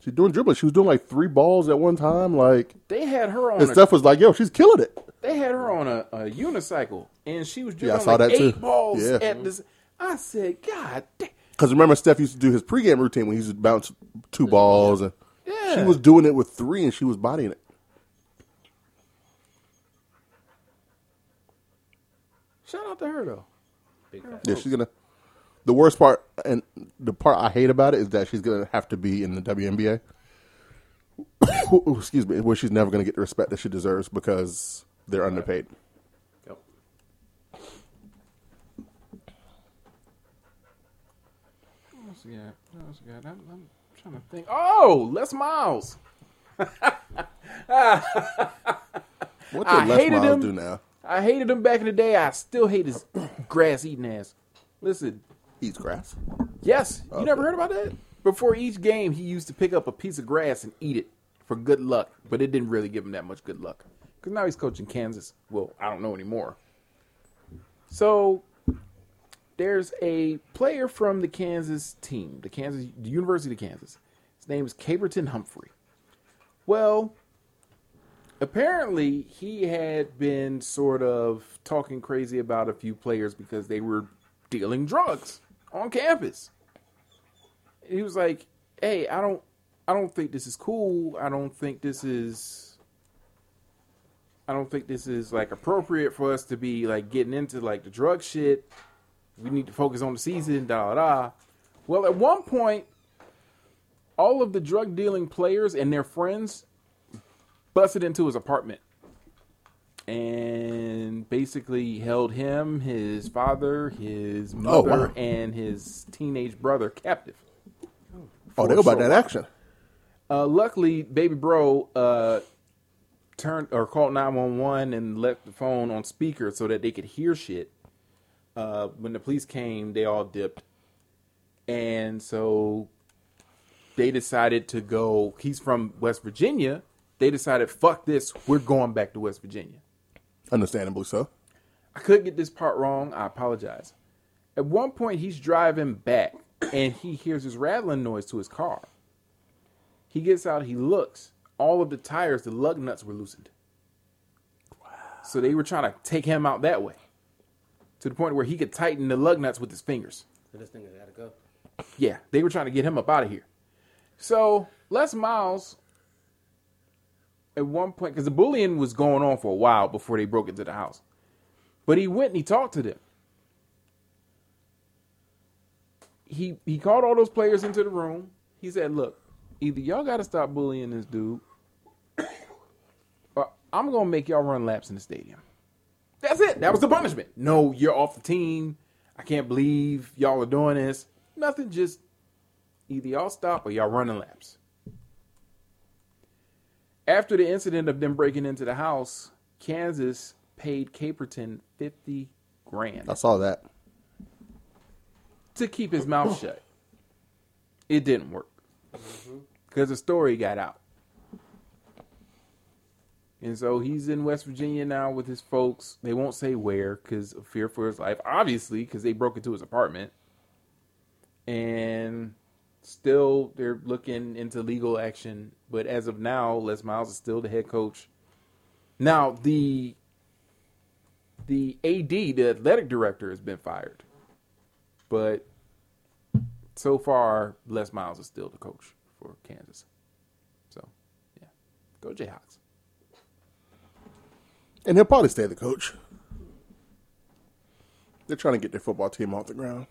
she's doing dribbling. She was doing like three balls at one time. Like They had her on and a, Steph was like, "Yo, she's killing it." they had her on a, a unicycle, and she was Yeah, I saw like that eight too. balls Yeah. at this. I said, God damn. Because remember, Steph used to do his pregame routine when he used to bounce two balls, and Yeah. she was doing it with three, and she was bodying it. Shout out to her though. Big. Yeah, she's gonna. The worst part, and the part I hate about it, is that she's gonna have to be in the WNBA. Excuse me, where she's never gonna get the respect that she deserves because they're underpaid. Yep. What else we got? What else we got? I'm, I'm trying to think. Oh, Les Miles. What did I Les Miles him. do now? I hated him back in the day. I still hate his grass eating ass. Listen, Eats grass. yes, you never heard about that? Before each game, he used to pick up a piece of grass and eat it for good luck, but it didn't really give him that much good luck. Because now he's coaching Kansas. Well, I don't know anymore. So there's a player from the Kansas team, the Kansas, the University of Kansas. His name is Caperton Humphrey. Well, apparently he had been sort of talking crazy about a few players because they were dealing drugs on campus. He was like, "Hey, I don't I don't think this is cool. I don't think this is I don't think this is like appropriate for us to be like getting into like the drug shit. We need to focus on the season, da da da." Well, at one point all of the drug dealing players and their friends busted into his apartment and basically held him, his father, his Oh, mother, wow. and his teenage brother captive. Oh, they go about that action. Uh, luckily, baby bro uh, turned or called nine one one and left the phone on speaker so that they could hear shit. Uh, when the police came, they all dipped, and so they decided to go. He's from West Virginia. They decided, fuck this, we're going back to West Virginia. Understandably so. I could get this part wrong. I apologize. At one point, he's driving back and he hears this rattling noise to his car. He gets out, he looks. All of the tires, the lug nuts were loosened. Wow. So they were trying to take him out that way to the point where he could tighten the lug nuts with his fingers. So this thing has gotta go. Yeah, they were trying to get him up out of here. So Les Miles, at one point, because the bullying was going on for a while before they broke into the house, but he went and he talked to them. He he called all those players into the room. He said, "Look, either y'all got to stop bullying this dude, or I'm gonna make y'all run laps in the stadium." That's it. That was the punishment. No, you're off the team. I can't believe y'all are doing this. Nothing. Just either y'all stop or y'all running laps. After the incident of them breaking into the house, Kansas paid Caperton fifty grand I saw that. to keep his mouth shut. It didn't work mm-hmm. because the story got out. And so he's in West Virginia now with his folks. They won't say where because of fear for his life, obviously, because they broke into his apartment. And still, they're looking into legal action. But as of now, Les Miles is still the head coach. Now, the the AD, the athletic director, has been fired. But so far, Les Miles is still the coach for Kansas. So, yeah, go Jayhawks. And he'll probably stay the coach. They're trying to get their football team off the ground.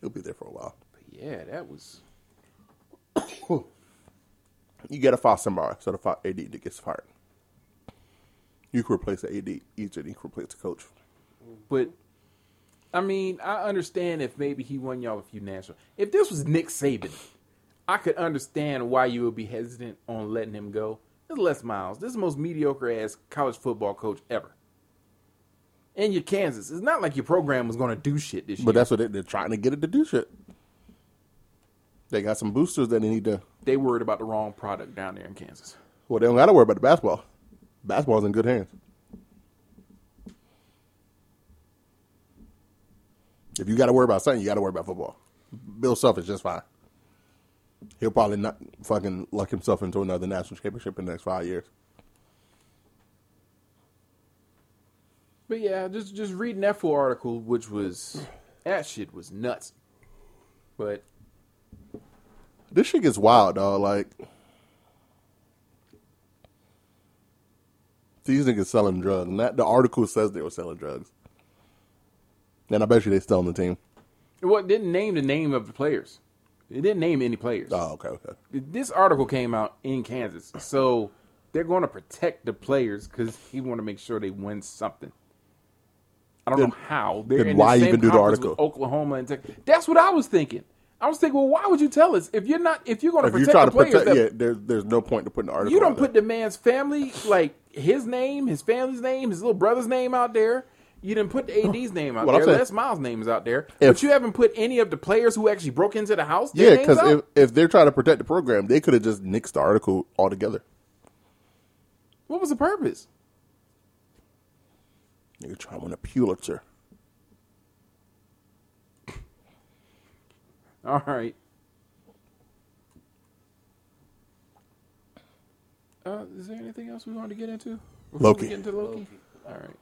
He'll be there for a while. But yeah, that was You got to fire somebody so the AD that gets fired. You can replace the AD easier than you can replace the coach. But I mean, I understand if maybe he won y'all a few national. If this was Nick Saban, I could understand why you would be hesitant on letting him go. This is Les Miles. This is the most mediocre ass college football coach ever. And your Kansas. It's not like your program was going to do shit this year. But that's what they, they're trying to get it to do shit. They got some boosters that they need to. they worried about the wrong product down there in Kansas. Well, they don't got to worry about the basketball. Basketball's in good hands. If you got to worry about something, you got to worry about football. Bill Self is just fine. He'll probably not fucking luck himself into another national championship in the next five years. But yeah, just just reading that full article, which was that shit was nuts. But This shit gets wild, dog. Like these niggas selling drugs. And that the article says they were selling drugs. And I bet you they still on the team. what didn't name the name of the players. It didn't name any players. Oh, okay, okay. This article came out in Kansas, so they're going to protect the players because he want to make sure they win something. I don't Then- know how. They're then why the even do the article? Oklahoma and Texas. That's what I was thinking. I was thinking, well, why would you tell us if you're not if you're going to protect the players? protect, yeah, there's there's no point to putting the article. you don't put the man's family, like his name, his family's name, his little brother's name out there. You didn't put the AD's name out I'm there. saying- Les Miles' name is out there, If- but you haven't put any of the players who actually broke into the house. Yeah, because if, if they're trying to protect the program, they could have just nixed the article altogether. what was the purpose? Nigga trying to win a Pulitzer. All right. Uh, is there anything else we want to get into? Before Loki. We get into Loki. All right.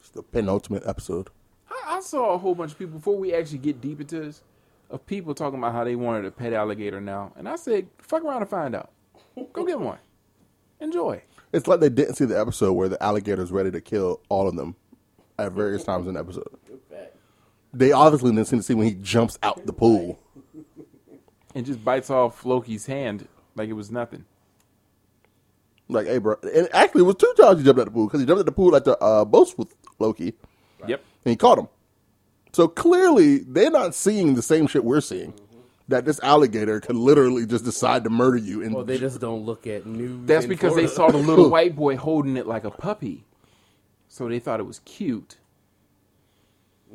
It's the penultimate episode. I, I saw a whole bunch of people before we actually get deep into this of people talking about how they wanted a pet alligator now, and I said, "Fuck around and find out. Go get one. Enjoy." It's like they didn't see the episode where the alligator's ready to kill all of them at various times in the episode. They obviously didn't see the scene when he jumps out the pool. and just bites off Loki's hand like it was nothing. Like, hey, bro. And actually, it was two times he jumped out the pool because he jumped out the pool at the uh, boats with Loki Yep. and he caught him. So clearly, they're not seeing the same shit we're seeing. That this alligator could literally just decide to murder you. And Well, they just don't look at news. That's in because they saw the little white boy holding it like a puppy, so they thought it was cute.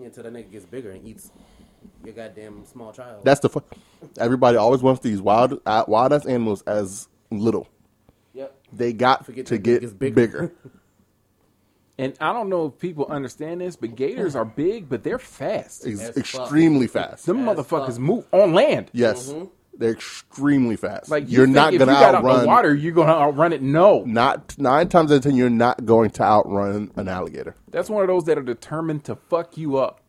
Until the nigga gets bigger and eats your goddamn small child. that's the. Fu- Everybody always wants these wild, uh, wild ass animals as little. yep. They got Forget to get nigga's bigger. bigger. And I don't know if people understand this, but gators are big, but they're fast. Ex- As extremely fast. Them As motherfuckers fuck. move on land. Yes, they're extremely fast. Like you you're not going to you got out outrun. the water, you're gonna outrun it. No, Not nine times out of ten, you're not going to outrun an alligator. that's one of those that are determined to fuck you up.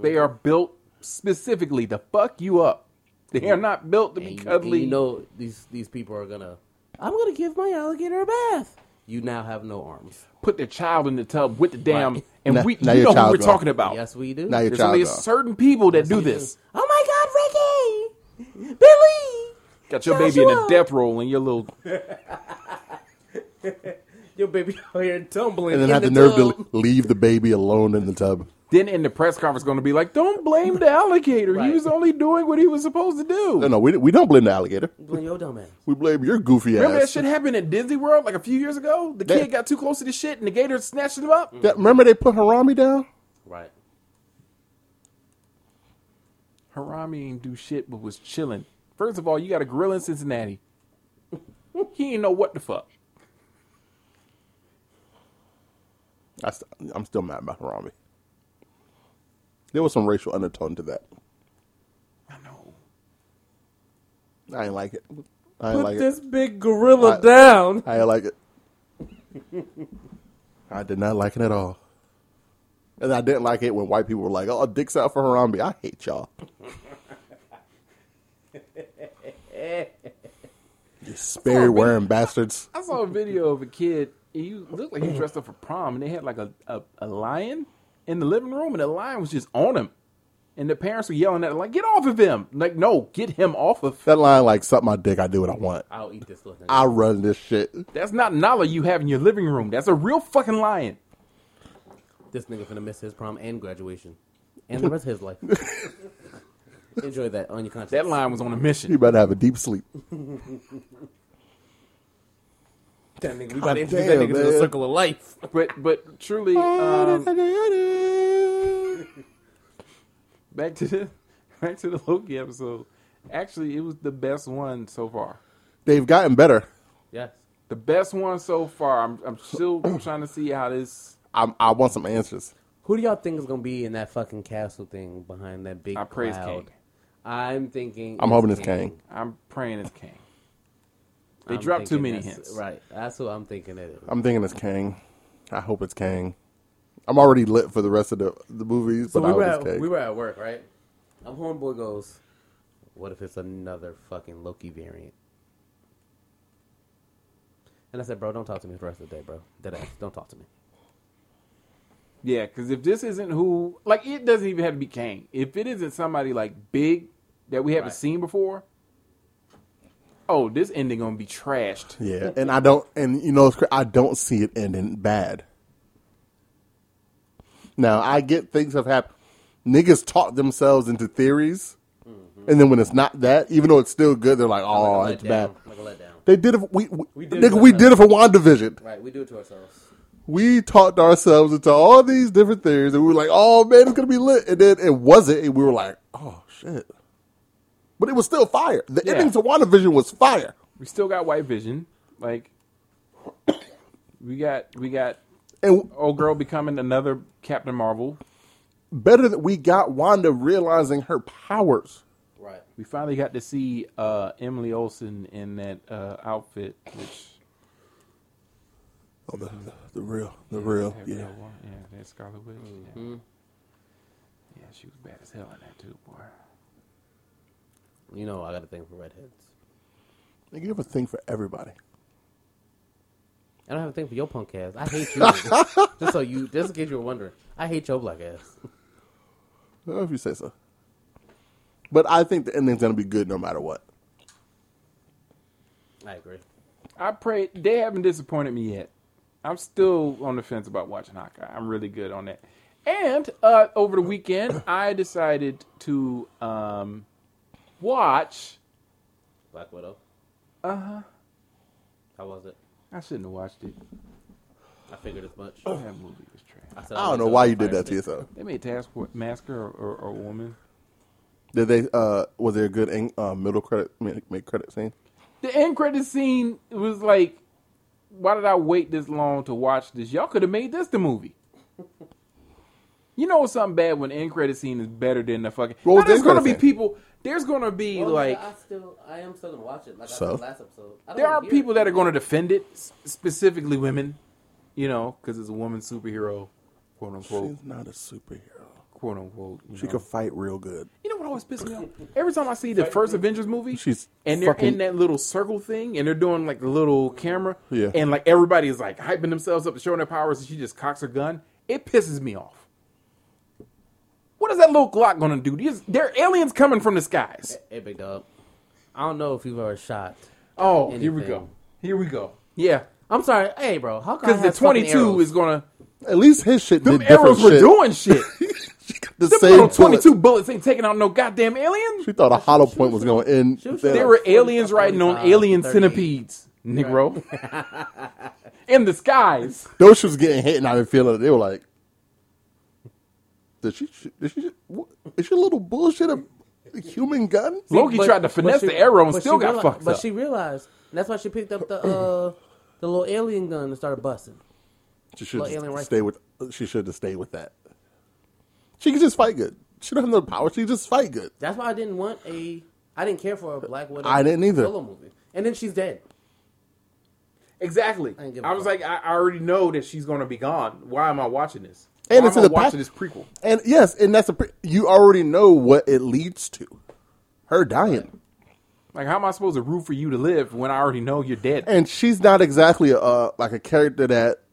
They are built specifically to fuck you up. They are not built to be you, cuddly. and you know these these people are gonna. I'm gonna give my alligator a bath. You now have no arms. put their child in the tub with the damn, Right. and Now- we now you know who we're gone. talking about. Yes, we do. Now your There's child only gone. certain people that do we do. this. Oh my God, Ricky, Billy, Got your baby in a death roll and your little your baby out here tumbling. And then in have the the nerve tub. to leave the baby alone in the tub. Then in the press conference, going to be like, "Don't blame the alligator. He was only doing what he was supposed to do." No, no, we, we don't blame the alligator. Blame your dumb ass. We blame your goofy ass. Remember that shit happened at Disney World like a few years ago? The Yeah. kid got too close to the shit and the gator snatched him up. That- remember they put Harambe down? Right. Harambe ain't do shit but was chilling. First of all, you got a gorilla in Cincinnati. he ain't know what the fuck. I st- I'm still mad about Harambe. There was some racial undertone to that. I know. I ain't like it. I ain't Put like this it. big gorilla I- down. I ain't like it. I did not like it at all. And I didn't like it when white people were like, "Oh, dicks out for Harambe." I hate y'all. You Sperry wearing bastards. I saw a video of a kid. He looked like he dressed up for prom, and they had like a, a, a lion in the living room, and the lion was just on him. And the parents were yelling at him, like, "Get off of him!" Like, no, get him off of. That line like suck my dick, I do what I want. I'll eat this little thing. I run this shit. That's not Nala you have in your living room. That's a real fucking lion. This nigga finna miss his prom and graduation, and the rest of his life. Enjoy that on your conscience. That line was on a mission. You better have a deep sleep. That nigga, we about to introduce damn, that nigga to the circle of life. But but truly, um, back to the back to the Loki episode. Actually, it was the best one so far. They've gotten better. Yes. The best one so far. I'm I'm still trying to see how this. I'm, I want some answers. Who do y'all think is gonna be in that fucking castle thing behind that big I praise cloud? King. I'm thinking. I'm hoping it's Kang. I'm praying it's King. They I'm dropped too thinking many that's- hints. Right. That's who I'm thinking it is. I'm thinking it's Kang. I hope it's Kang. I'm already lit for the rest of the the movies, So but we I were, hope at, Kang. we were at work, right? I'm homeboy goes, "What if it's another fucking Loki variant?" And I said, "Bro, don't talk to me for the rest of the day, bro. Dead ass, don't talk to me." Yeah, because if this isn't who, like, it doesn't even have to be Kane. If it isn't somebody like big that we haven't Right. seen before, oh, this ending gonna be trashed. yeah, and I don't, and you know, I don't see it ending bad. Now I get things have happened. Niggas talk themselves into theories, mm-hmm. and then when it's not that, even though it's still good, they're like, "Oh, like a oh, it's bad." like a letdown. They did it. We, we, We did nigga, it we ourselves. did it for WandaVision. Right, we do it to ourselves. We talked ourselves into all these different theories, and we were like, "Oh man, it's gonna be lit," and then it wasn't, and we were like, "Oh shit!" But it was still fire. The Yeah. ending to WandaVision was fire. We still got White Vision. Like, we got we got And old girl becoming another Captain Marvel. better that we got Wanda realizing her powers. Right. We finally got to see uh, Emily Olsen in that uh, outfit, which Oh, mm-hmm. the, the real, the real, yeah, yeah. yeah, that Scarlet Witch. Yeah. Mm-hmm. yeah, she was bad as hell in that too, boy. You know, I got a thing for redheads. Nigga, you have a thing for everybody. I don't have a thing for your punk ass. I hate you. just so you, just in case you were wondering, I hate your black ass. Well, if you say so. But I think the ending's gonna be good no matter what. I agree. I pray they haven't disappointed me yet. I'm still on the fence about watching Hawkeye. I'm really good on that. And uh, over the weekend, I decided to um, watch. Black Widow. Uh huh. How was it? I shouldn't have watched it. I figured as much. That movie was trash. said I don't went know why you did fire that to yourself. They made Task Masker or, or, or a woman. Did they? Uh, was there a good in, uh, middle credit mid, mid credit scene? The end credit scene was like, why did I wait this long to watch this? Y'all could have made this the movie. You know something bad when the end credit scene is better than the fucking. What was Now, there's gonna be scene? people. There's gonna be Well, like. I still, I am still gonna watch it. Like I So? last episode. I there are people it. that are going to defend it, specifically women, you know, because it's a woman superhero, quote unquote, She's not a superhero. Quote unquote. You She know. could fight real good. You know what always pisses me off? Every time I see the first Avengers movie, She's and they're fucking- in that little circle thing, and they're doing like the little camera, Yeah. and like everybody is like hyping themselves up, and showing their powers, and she just cocks her gun. It pisses me off. What is that little Glock going to do? These, there are aliens coming from the skies. Hey, big dog. I don't know if you've ever shot. Oh, here we Anything. go. Here we go. Yeah, I'm sorry. Hey, bro. How come because the 22 is going to. At least his shit Them did different arrows were shit. doing shit. the Them same little bullet. 22 bullets ain't taking out no goddamn aliens. She thought a hollow point was going in. Shoot, there. shoot. Were aliens riding on alien 38. centipedes, Negro. In the skies. Those she was getting hit, and I didn't feel it. They were like, "Did she? shoot- Did she? what- Is she a little bullshit? A, a human gun?" Loki tried to finesse she- the arrow and still got reali- fucked But up. she realized and that's why she picked up the uh, the little alien gun and started busting. She should Little alien rifle. stay with. She should have stayed with that. She can just fight good. She don't have no power. She just fight good. That's why I didn't want a. I didn't care for a Black Widow. I didn't either. Solo movie, and then she's dead. Exactly. I ain't give a I was fuck. like, I I already know that she's going to be gone. Why am I watching this? And Why it's am in I the watching past- this prequel? And yes, and that's a. pre- You already know what it leads to. Her dying. Like, how am I supposed to root for you to live when I already know you're dead? And she's not exactly uh like a character that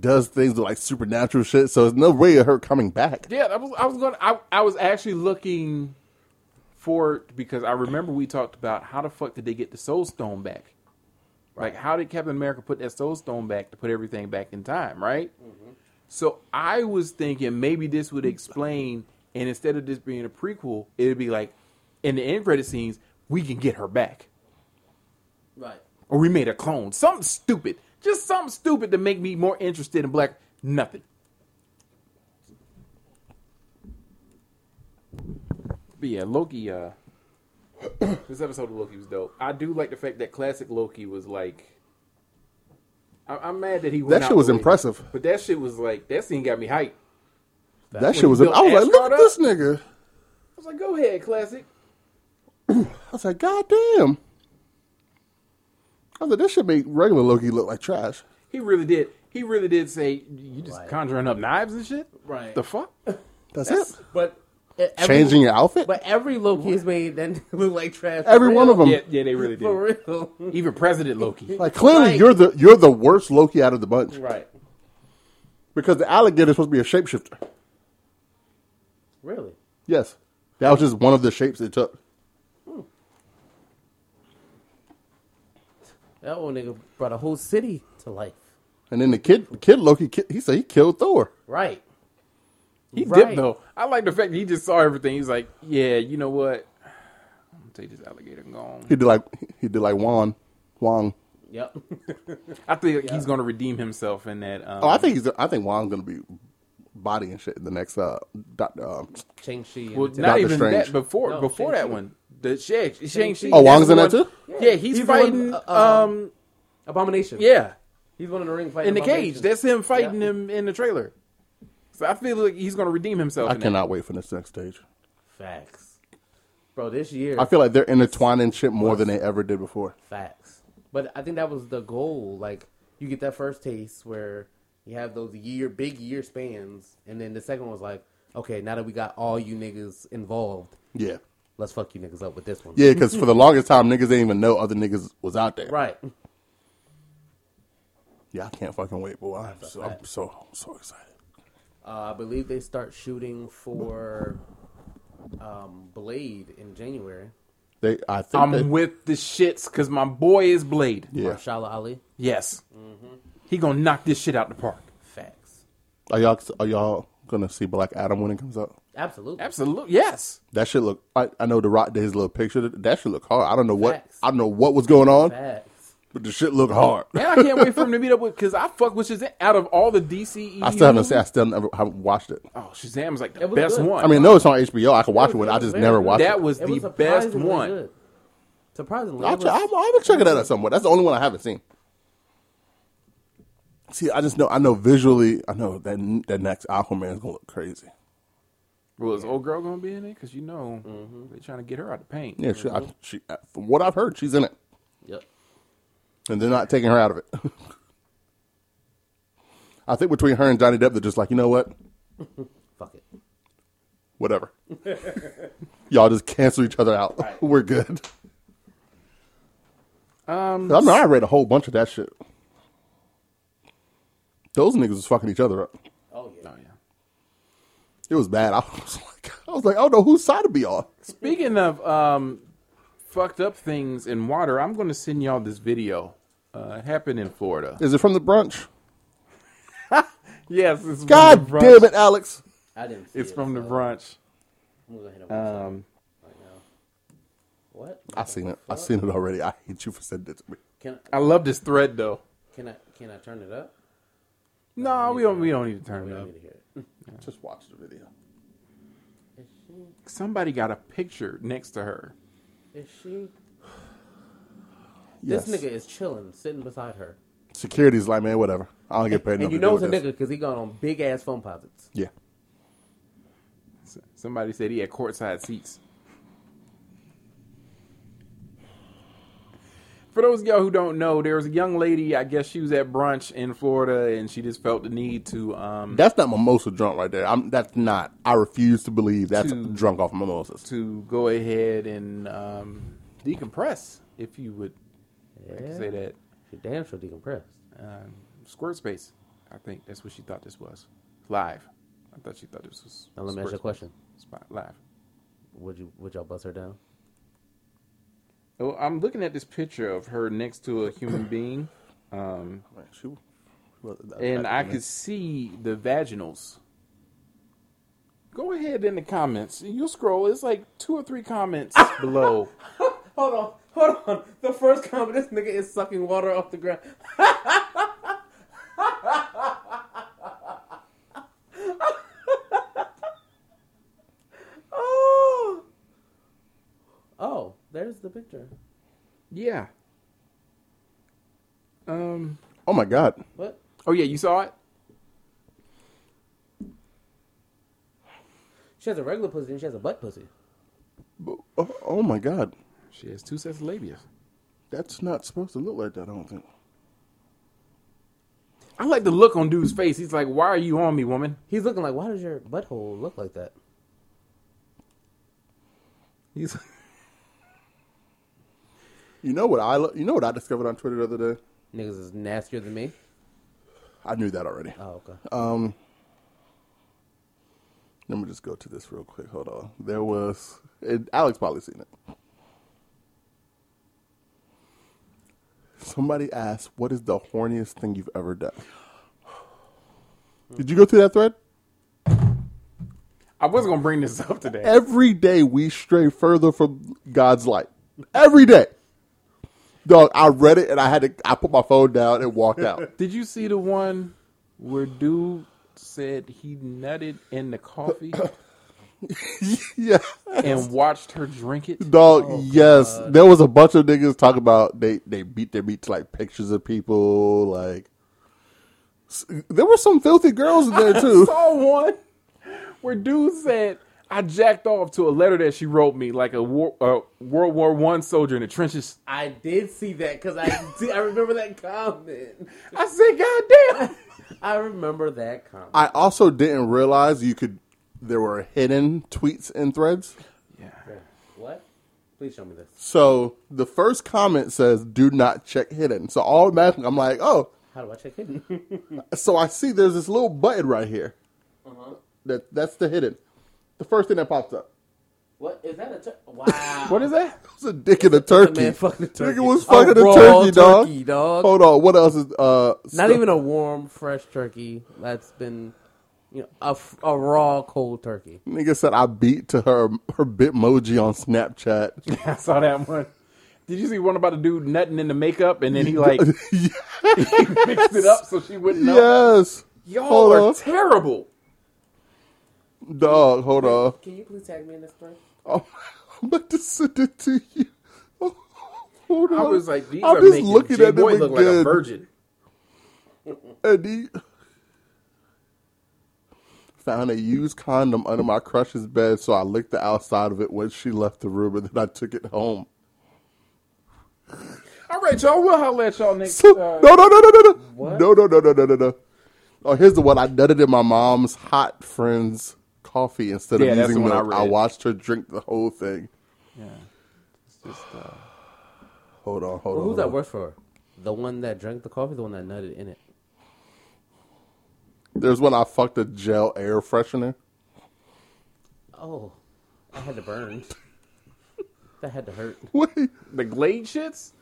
does things with like supernatural shit. So there's no way of her coming back. Yeah, I was I was going I I was actually looking for because I remember we talked about how the fuck did they get the Soul Stone back? Like how did Captain America put that Soul Stone back to put everything back in time, right? Mm-hmm. So I was thinking maybe this would explain and instead of this being a prequel, it'd be like in the end credit scenes, we can get her back. Right. Or we made a clone. Something stupid. Just something stupid to make me more interested in Black nothing. But yeah, Loki. Uh, this episode of Loki was dope. I do like the fact that classic Loki was like. I, I'm mad that he went That shit was impressive. but that shit was like that scene got me hyped. That shit was. I was like, look at this nigga. I was like, go ahead, classic. I was like, God damn. I was like, this should make regular Loki look like trash. He really did. He really did say, "You just Right. conjuring up knives and shit." Right. The fuck? That's, it. But e- every, Changing your outfit. But every Loki is made that look like trash. for Every one of them. Yeah, yeah, they really did. For real. Even President Loki. Like clearly, Right. you're the you're the worst Loki out of the bunch right. because the alligator is supposed to be a shapeshifter. Really. Yes, that was just one of the shapes it took. That old nigga brought a whole city to life. And then the kid, the kid Loki, ki- he said he killed Thor. Right. He Right. dipped though. I like the fact that he just saw everything. He's like, yeah, you know what? I'm gonna take this alligator and go on. He did like he did like Wong, Wong. Yep. I think he's gonna redeem himself in that. Um, Oh, I think he's. I think Wong's gonna be body and shit in the next uh, doc, uh Shang-Chi. Well, not Doctor even Strange. that. Before No, before that Shang-Chi. one, the Shang Shang-Chi. Oh, that's Wong's the in that too? Yeah, he's, He's the fighting. one, uh, um, Abomination. yeah, He's one in the ring fighting in the Abomination. cage. That's him fighting Yeah. him in the trailer. So I feel like he's gonna redeem himself. I in that. cannot wait for this next stage. Facts. Bro, this year. I feel like they're intertwining shit more than they ever did before. Facts. But I think that was the goal. Like, you get that first taste where you have those year, big year spans, and then the second one was like, okay, now that we got all you niggas involved, Yeah, let's fuck you niggas up with this one. yeah. Because for the longest time, niggas didn't even know other niggas was out there. Right. Yeah, I can't fucking wait, boy. I'm so I'm fact. so, so excited. Uh, I believe they start shooting for um, Blade in January. They, I think. I'm they, with the shits because my boy is Blade. yeah. Mahershala Ali. Yes, he gonna knock this shit out the park. Facts. Are y'all are y'all gonna see Black Adam when it comes out? Absolutely. Absolutely, yes. That should look. I, I know the Rock did his little picture. That should look hard. I don't know what. Facts. I don't know what was going on, Facts. but the shit look hard. And I can't wait for him to meet up with because I fuck with Shazam. Out of all the DCE, I still haven't seen. I still never haven't watched it. Oh, Shazam's like the It was best good. one. I mean, no, it's on HBO. I can watch it, was- but I just very never good. watched that it. was It was the best surprisingly one. Good. Surprisingly, I'll, it check, was- I'm, I'm gonna check it out somewhere. That's the only one I haven't seen. See, I just know. I know visually. I know that that next Aquaman is gonna look crazy. Well, is old girl gonna be in it? Because you know mm-hmm. they're trying to get her out the paint. Yeah, she, I, mm-hmm. she. Uh, from what I've heard, she's in it, Yep. and they're not taking her out of it. I think between her and Johnny Depp, they're just like, you know what, Fuck it. whatever. Y'all just cancel each other out. We're good. Um, I mean, I read a whole bunch of that shit. Those niggas was fucking each other up. Oh yeah. oh, yeah. It was bad. I was like, I was like, I don't know whose side to be on. Speaking of um, fucked up things in water, I'm going to send y'all this video. Uh, it happened in Florida. Is it from the brunch? Yes, it's God from the brunch. damn it, Alex! I didn't. See It's it, from the brunch. I'm gonna hit him with Um, right now. What? I seen it. I seen it already. I hate you for sending it to me. Can I love this thread though. can I can I turn it up? No, we don't. We don't need to turn We it don't up. Need to hear it. Just watch the video. Somebody got a picture next to her. Is she? Yes. This nigga is chilling, sitting beside her, Security's like, man, whatever. I don't get paid. and you know deal it's a nigga because he gone on big ass phone posits. Yeah. S- Somebody said he had courtside seats. For those of y'all who don't know, there was a young lady. I guess she was at brunch in Florida, and she just felt the need to. Um, That's not mimosa drunk right there. I'm. That's not. I refuse to believe that's To- drunk off mimosas. to go ahead and um, decompress, if you would Yeah. say that. She damn sure decompressed. Um, Squirt Space. I think that's what she thought this was. Live. I thought she thought this was. Now let me ask you a question. Spot live. Would you would y'all bust her down? Oh, I'm looking at this picture of her next to a human being, um, well, that- and I could see the vaginals. Go ahead in the comments. You scroll. It's like two or three comments below. Hold on, hold on. The first comment, this nigga is sucking water off the ground. oh. Oh, there's the picture. Yeah. Um. Oh my god. What? Oh yeah, you saw it. She has a regular pussy and she has a butt pussy. Oh, oh my god. She has two sets of labia. That's not supposed to look like that. I don't think. I like the look on dude's face. He's like, "Why are you on me, woman?" He's looking like, why does your butthole look like that? He's You know what I? You know what I discovered on Twitter the other day? Niggas is nastier than me. I knew that already. Oh, okay. Um, let me just go to this real quick. Hold on. There was it, Alex probably seen it. Somebody asked, "What is the horniest thing you've ever done?" Did you go through that thread? I was gonna bring this up today. Every day we stray further from God's light. Every day, dog. I read it and I had to. I put my phone down and walked out. Did you see the one where dude said he nutted in the coffee yeah, and watched her drink it? Dog, oh, yes. There was a bunch of niggas talking about they they beat their meat to like pictures of people. Like there were some filthy girls in there I too. saw one where dude said I jacked off to a letter that she wrote me, like a war, uh, World War One soldier in the trenches. I did see that because I did, I remember that comment. I said, "God damn!" I remember that comment. I also didn't realize you could. There were hidden tweets and threads. Yeah. what? Please show me this. So the first comment says, "Do not check hidden." So automatically, I'm like, "Oh." How do I check hidden? So I see there's this little button right here. Uh-huh. That that's the hidden. The first thing that pops up. what is that? A tur- wow. What is that? It's a dick in a turkey. man fucking a turkey. Nigga was fucking a, raw turkey, dog. turkey, dog. Hold on, what else is uh? Not stu- even a warm, fresh turkey that's been, you know, a, a raw, cold turkey. Nigga said I beat to her her bitmoji on Snapchat. I saw that one. Did you see one about a dude nutting in the makeup and then he like he mixed it up so she wouldn't know? yes. Y'all hold are on. terrible. Dog, hold on. Can you please tag me in this thread? Oh, I'm about to send it to you. Oh, hold on. I was like, these I'm are just making looking J at Boy them look like a virgin. And he found a used condom under my crush's bed, so I licked the outside of it when she left the room, and then I took it home. All right, y'all. We'll holler at y'all next. So, uh, no, no, no, no, no, no, What? no, no, no, no, no, no, no. Oh, here's the one. I nutted in my mom's hot friend's coffee instead of Yeah, that's using the one I. I, watched her drink the whole thing. yeah. It's just, uh, Hold on, hold Well, on. who's hold that on. worse for? The one that drank the coffee, the one that nutted in it. There's one I fucked a gel air freshener. Oh, I had to burn. that had to hurt. Wait, the Glade shits.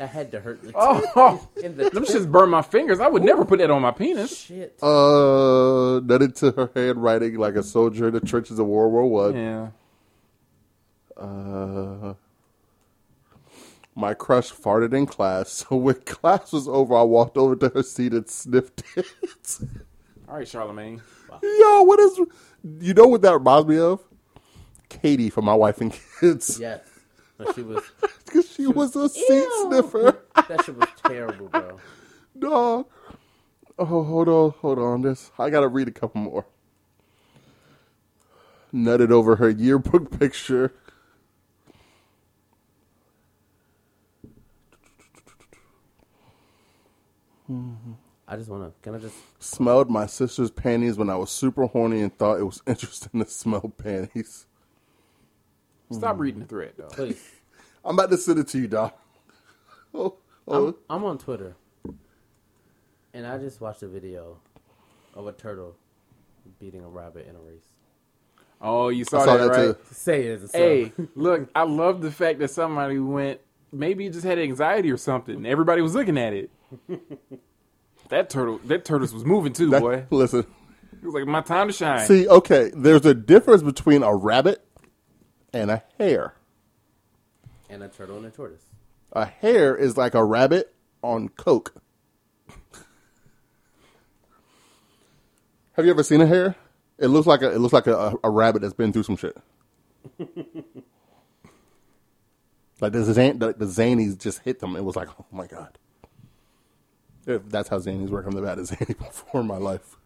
That had to hurt. Oh, in the them shits burn my fingers. I would never put that on my penis. shit. uh, nutted to her handwriting like a soldier in the trenches of World War One. Yeah. Uh, my crush farted in class, so when class was over, I walked over to her seat and sniffed it. All right, Charlemagne. Yo, what is? You know what that reminds me of? Kady from My Wife and Kids. Yes. But she was. Because she was a seat sniffer. That shit was terrible, bro. Dog. Oh, hold on, hold on. This I gotta read a couple more. Nutted over her yearbook picture. I just wanna. Can I just? Smelled my sister's panties when I was super horny and thought it was interesting to smell panties. Stop mm-hmm. reading the thread, though. Please. I'm about to send it to you, dog. Oh, oh. I'm, I'm on Twitter, and I just watched a video of a turtle beating a rabbit in a race. Oh, you saw, saw that, that right? too. Say it. So. Hey, look, I love the fact that somebody went. Maybe he just had anxiety or something. Everybody was looking at it. that turtle, that tortoise was moving too, That- boy. listen. It was like my time to shine. See, okay, there's a difference between a rabbit and a hare. and a turtle and a tortoise. A hare is like a rabbit on coke. Have you ever seen a hare? It looks like a it looks like a, a rabbit that's been through some shit. like the, zan, the the zanies just hit them. It was like, oh my god. If that's how zanies work, I'm the baddest zany before in my life.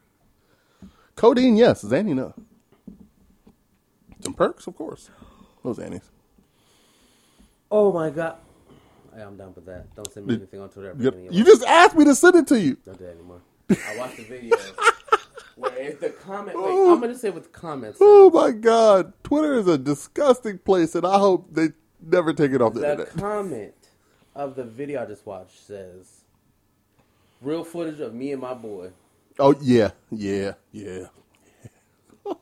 Codeine, yes. Zany, no. Some perks, of course. Those Annie's. Oh my god. I, I'm done with that. Don't send me Did- anything on Twitter. You, Any you just asked me to send it to you. Don't do that anymore. I watched the video where it's the comment. Wait, I'm gonna say what the comments. said. Oh my god, Twitter is a disgusting place, and I hope they never take it off the, The internet. comment of the video I just watched says, "Real footage of me and my boy." Oh yeah, yeah, yeah.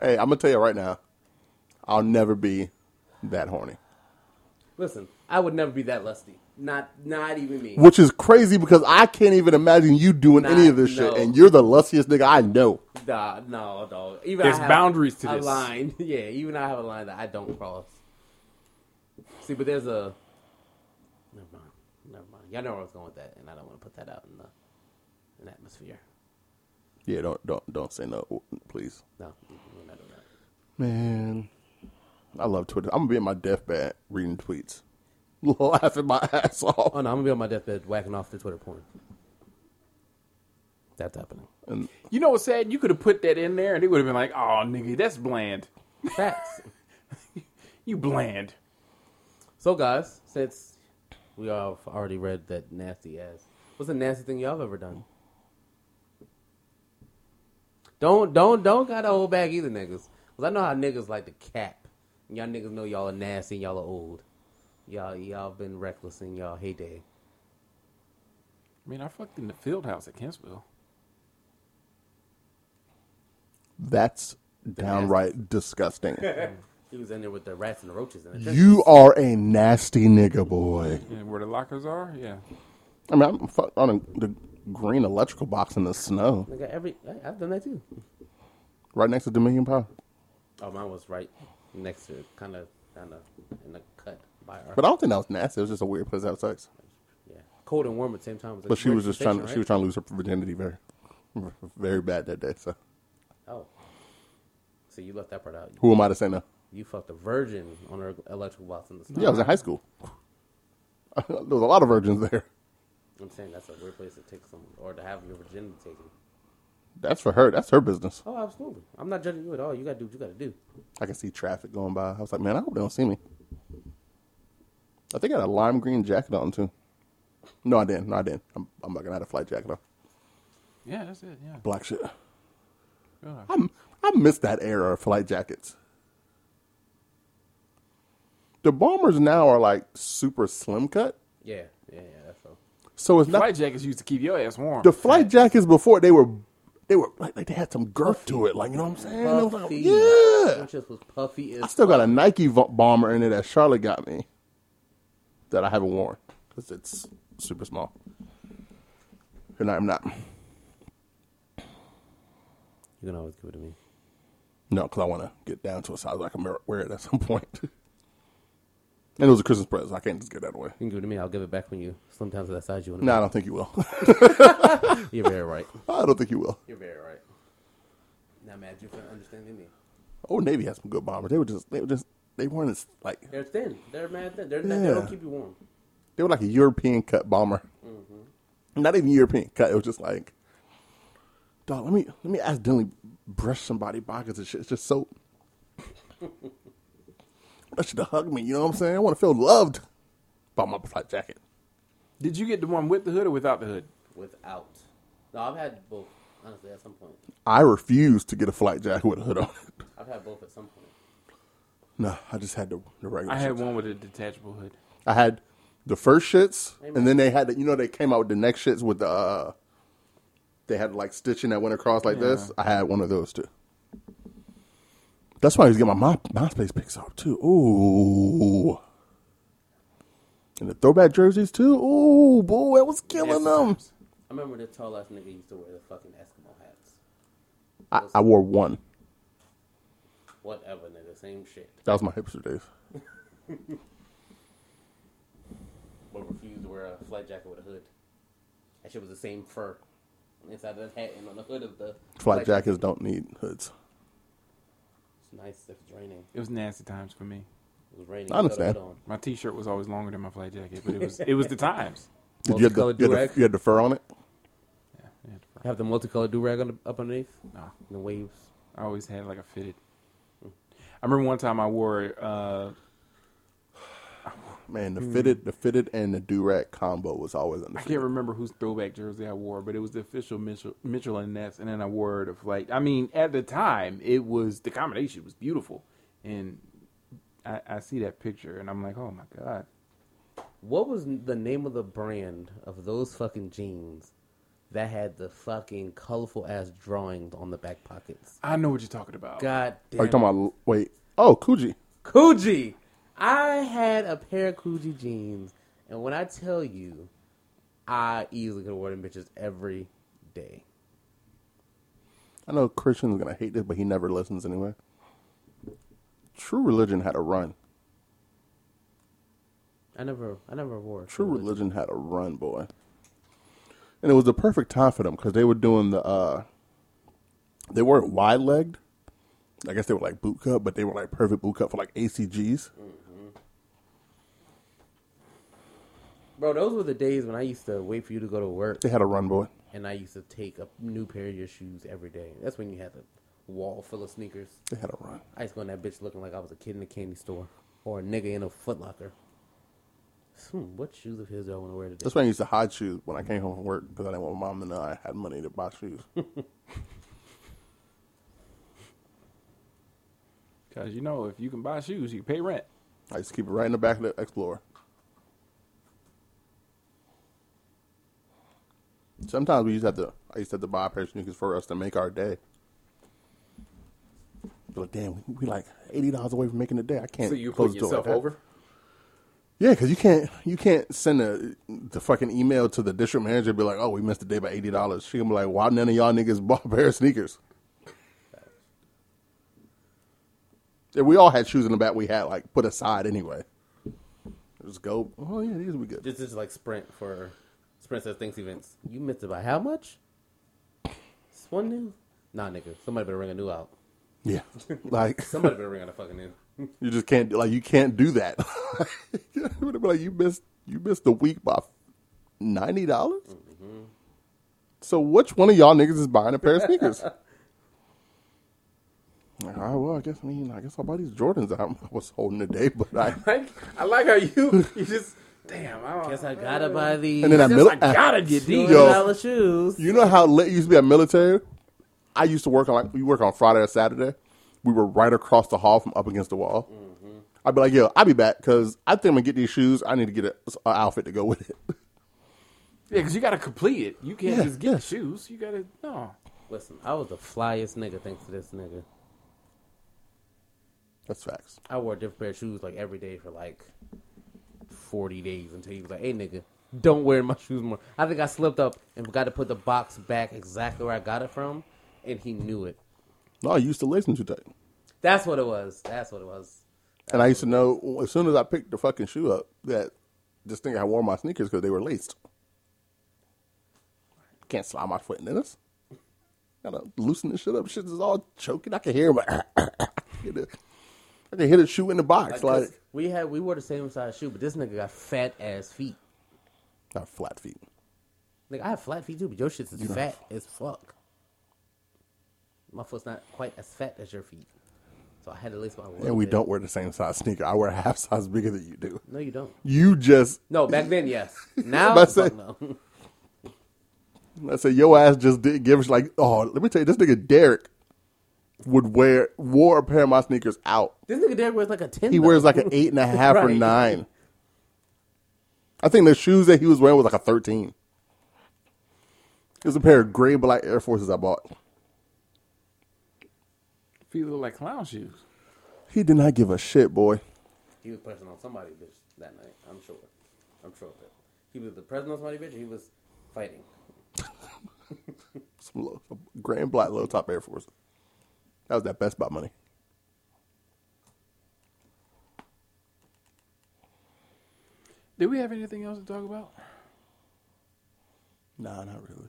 hey, I'm gonna tell you right now, I'll never be that horny. Listen, I would never be that lusty. Not, not even me. Which is crazy because I can't even imagine you doing any of this no. shit, and you're the lustiest nigga I know. Nah, no, dog. Even There's I have boundaries to a this. line. Yeah, even I have a line that I don't cross. See, but there's a. Never mind. Never mind. Y'all know where I was going with that, and I don't want to put that out in the in the atmosphere. Yeah, don't don't don't say no, please. No, we're not doing that. Man, I love Twitter. I'm gonna be in my deathbed reading tweets, laughing my ass off. Oh no, I'm gonna be on my deathbed whacking off the Twitter porn. That's happening. And You know what's sad? You could have put that in there, and it would have been like, "Oh, nigga, that's bland. Facts. You bland." so, guys, since we all have already read that nasty ass, what's the nasty thing y'all have ever done? Don't don't don't gotta hold back either, niggas. Cause I know how niggas like to cap. Y'all niggas know y'all are nasty and y'all are old. Y'all y'all been reckless in y'all heyday. I mean, I fucked in the field house at Kempsville. that's downright disgusting. He was in there with the rats and the roaches and the You are a nasty nigga, boy. And where the lockers are, yeah. I mean, I'm fucked on a, the green electrical box in the snow, Nigga, every I- I've done that too. right next to Dominion Power. Oh, mine was right next to kind of, kind of in the cut by our. But I don't think that was nasty. It was just a weird place to have sex. yeah, cold and warm at the same time. Like But she was just trying. sensation, She was trying to lose her virginity very, very bad that day. So right? Oh, so you left that part out. who am I to say no? You fucked a virgin on her electrical box in the snow. Yeah, I was in high school. there was a lot of virgins there. I'm saying that's a weird place to take someone or to have your virginity taken. That's for her. That's her business. Oh, absolutely. I'm not judging you at all. You gotta do what you gotta do. I can see traffic going by. I was like, man, I hope they don't see me. I think I had a lime green jacket on too. No, I didn't. No, I didn't. I'm, I'm not gonna have a flight jacket on. Yeah, that's it. Yeah. Black shit. I'm, I miss that era of flight jackets. The bombers now are like super slim cut, Yeah, yeah, yeah. That's so. so it's not Flight jackets used to keep your ass warm. the flight jackets before they were they were like, like they had some girth to it, like you know what I'm saying? Was like, yeah. It just was puffy as I still got a Nike bomber in it that Charlotte got me that I haven't worn because it's super small. And I'm not. You can always give it to me. No, because I want to get down to a size I can wear it at some point. and it was a Christmas present. I can't just get that away. You can give it to me. I'll give it back when you slim down to that size you want. No, I don't think you will. You're very right. I don't think you will. You're very right. Not mad at you for understanding me. Old Navy has some good bombers. They were just, they were just, they weren't as like, They're thin. They're mad thin. They're not, they Yeah. don't keep you warm. they were like a European cut bomber. Mm-hmm. Not even European cut. It was just like, dog. Let me let me accidentally brush somebody pockets and shit. It's just soap. I should have hugged me. You know what I'm saying? I want to feel loved by my flight jacket. Did you get the one with the hood or without the hood? Without. No, I've had both. Honestly, at some point, I refuse to get a flight jacket with a hood on it. I've had both at some point. No, I just had the, the regular. I had shits. one with a detachable hood. I had the first shits, and then they had the, you know they came out with the next shits with the uh, they had like stitching that went across like this. I had one of those too. That's why I was getting my My- MySpace pics out too. Ooh, and the throwback jerseys too. Ooh, boy, I was killing them. I remember the tall ass nigga used to wear the fucking Eskimo hats. I, I wore one. Whatever, nigga, same shit. That was my hipster days. But refused to wear a flight jacket with a hood. That shit was the same fur inside of the hat and on the hood of the Flight jackets don't need hoods. It's nice if it's raining. It was nasty times for me. It was raining. I understand. Put a hood on. My T-shirt was always longer than my flight jacket, but it was it was the times. Did you have, the, you, had the, do-rag? you had the fur on it? Yeah, I had to- Have the multicolored do rag on the, up underneath. no, The waves. I always had like a fitted. I remember one time I wore uh, Man, the hmm. fitted, the fitted, and the do rag combo was always on the same. I undefeated. can't remember whose throwback jersey I wore, but it was the official Mitchell, Mitchell and Ness, and then I wore the like. I mean, at the time, it was the combination was beautiful, and I, I see that picture, and I'm like, oh my god, What was the name of the brand of those fucking jeans that had the fucking colorful ass drawings on the back pockets? I know what you're talking about. God damn. Are you talking about? Wait. Oh, Coogi. Coogi. I had a pair of Coogi jeans, and when I tell you, I easily could wear them bitches every day. I know Christian's gonna hate this, but he never listens anyway. True Religion had a run. I never, I never wore. True Religion had a run, boy. And it was the perfect time for them because they were doing the. uh They weren't wide legged. I guess they were like boot cut, but they were like perfect boot cut for like ACGs. Bro, those were the days when I used to wait for you to go to work, They had a run, boy. and I used to take a new pair of your shoes every day. That's when you had a wall full of sneakers. They had a run. I used to go in that bitch looking like I was a kid in a candy store or a nigga in a Footlocker. Hmm, what shoes of his do I want to wear today? That's why I used to hide shoes when I came home from work because I didn't want my mom to know I had money to buy shoes. Because you know, if you can buy shoes, you can pay rent. I used to keep it right in the back of the Explorer. Sometimes we used to have to. I used to have to buy a pair of sneakers for us to make our day. Be like, damn, we, we like eighty dollars away from making the day. I can't. So you close put yourself like over. Yeah, because you can't. You can't send a the fucking email to the district manager. and Be like, oh, we missed the day by eighty dollars. She gonna be like, why none of y'all niggas bought a pair of sneakers? And we all had shoes in the back. We had like put aside anyway. Just go. Oh yeah, these will be good. This is like Sprint for Sprint says thanks events. You missed it by how much? It's one new? Nah, nigga. Somebody better ring a new out. Yeah, like Somebody better ring out a fucking new. you just can't like you can't do that. It would be like you missed you missed the week by ninety dollars. Mm-hmm. So which one of y'all niggas is buying a pair of sneakers? All right, well, I guess I mean I guess I'll buy these Jordans. I was holding today, but I Like, I like how you you just damn. I don't, Guess I gotta buy these. and then I, Guess mil- I gotta get these. Yo. dollar shoes. You know how lit used to be at military? I used to work on like we work on Friday or Saturday. We were right across the hall from up against the wall. Mm-hmm. I'd be like, "Yo, I'll be back because I think I'm gonna get these shoes. I need to get a, a outfit to go with it." Yeah, because you got to complete it. You can't Yeah, just get yeah. shoes. You got to no. Listen, I was the flyest nigga thanks to this nigga. That's facts. I wore a different pair of shoes like every day for like forty days until he was like, "Hey, nigga, don't wear my shoes more." I think I slipped up and forgot to put the box back exactly where I got it from, and he knew it. No, I used to lace them too tight, That's what it was. That's what it was. and I used to know as soon as I picked the fucking shoe up that this thing I wore my sneakers because they were laced. Can't slide my foot in this. Gotta loosen this shit up. Shit is all choking. I can hear him. I can hear the shoe in the box. Like, Like, we had we wore the same size shoe, but this nigga got fat ass feet. got flat feet. Like I have flat feet too, but your shit's is fat as fuck. My foot's not quite as fat as your feet, so I had to lace my. And we don't wear the same size sneaker. I wear a half size bigger than you do. No, you don't. You just, No, back then, yes. Now, fuck say- no. I say, your ass just did give us like, oh, let me tell you, this nigga Derek, would wear wore a pair of my sneakers out. This nigga Derek wears like a ten. He though. wears like an eight and a half or nine. I think the shoes that he was wearing was like a thirteen. It was a pair of gray black Air Forces I bought. Feet look like clown shoes. He did not give a shit, boy. He was pressing on somebody bitch that night. I'm sure. I'm sure of it. He was the president of somebody bitch. He was fighting. Some, low, some gray and black low top Air Forces. That was that Best Buy money. Did we have anything else to talk about? Nah, not really.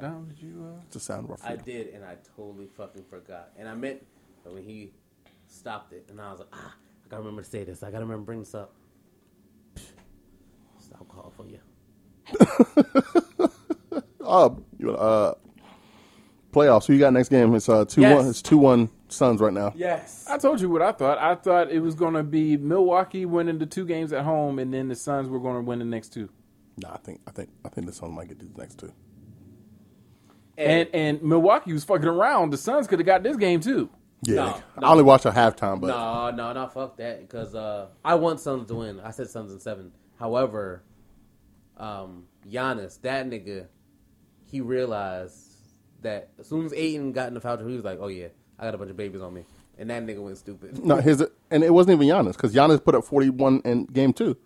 Don, did you? Uh... It's a sound of I did, and I totally fucking forgot. And I meant that when he stopped it, and I was like, ah, I gotta remember to say this. I gotta remember to bring this up. Psh, Stop calling for you. Uh, you uh, playoffs. Who you got next game? It's uh two Yes. one. It's two one Suns right now. Yes. I told you what I thought. I thought it was going to be Milwaukee winning the two games at home, and then the Suns were going to win the next two. Nah, I think I think I think the Suns might get these next two. And and Milwaukee was fucking around. The Suns could have got this game too. Yeah, No, I only watched a halftime, but No, no, no, fuck that. Because uh, I want Suns to win. I said Suns in seven. However, um, Giannis, that nigga, he realized that as soon as Ayton got in the foul, trouble, he was like, "Oh yeah, I got a bunch of babies on me," and that nigga went stupid. no, his and it wasn't even Giannis because Giannis put up forty one in game two.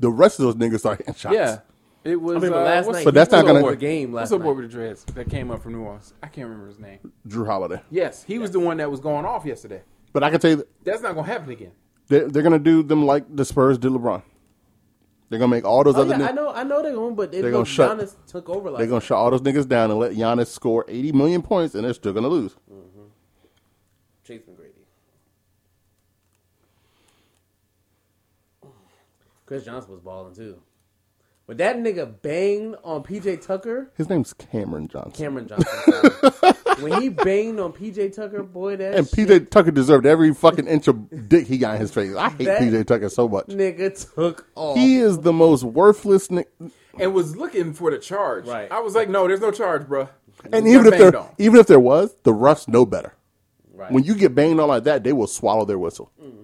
The rest of those niggas started hitting shots. Yeah, it was. I mean, but uh, last what's night, But that's not gonna- over the game What's last up boy night. with the dreads that came up from New Orleans? I can't remember his name. Jrue Holiday. Yes, he was the one that was going off yesterday. But I can tell you, that That's not going to happen again. they're, they're gonna do them like the Spurs did LeBron. They're gonna make all those Oh, other. yeah, ni- I know, I know they're gonna, but They're gonna looked shut- Giannis took over. Like They're gonna shut all those niggas down and let Giannis score eighty million points, and they're still gonna lose. Mm-hmm. Chase McGrady. Chris Johnson was balling too. But that nigga banged on PJ Tucker, His name's Cameron Johnson. Cameron Johnson. when he banged on PJ Tucker, boy, that and shit, PJ Tucker deserved every fucking inch of dick he got in his face. I hate That- PJ Tucker so much. nigga took off. He is the most worthless nigga. And was looking for the charge. Right. I was like, no, there's no charge, bro. And even if there, banged on. even if there was, the refs know better. right. When you get banged on like that, they will swallow their whistle. Mm.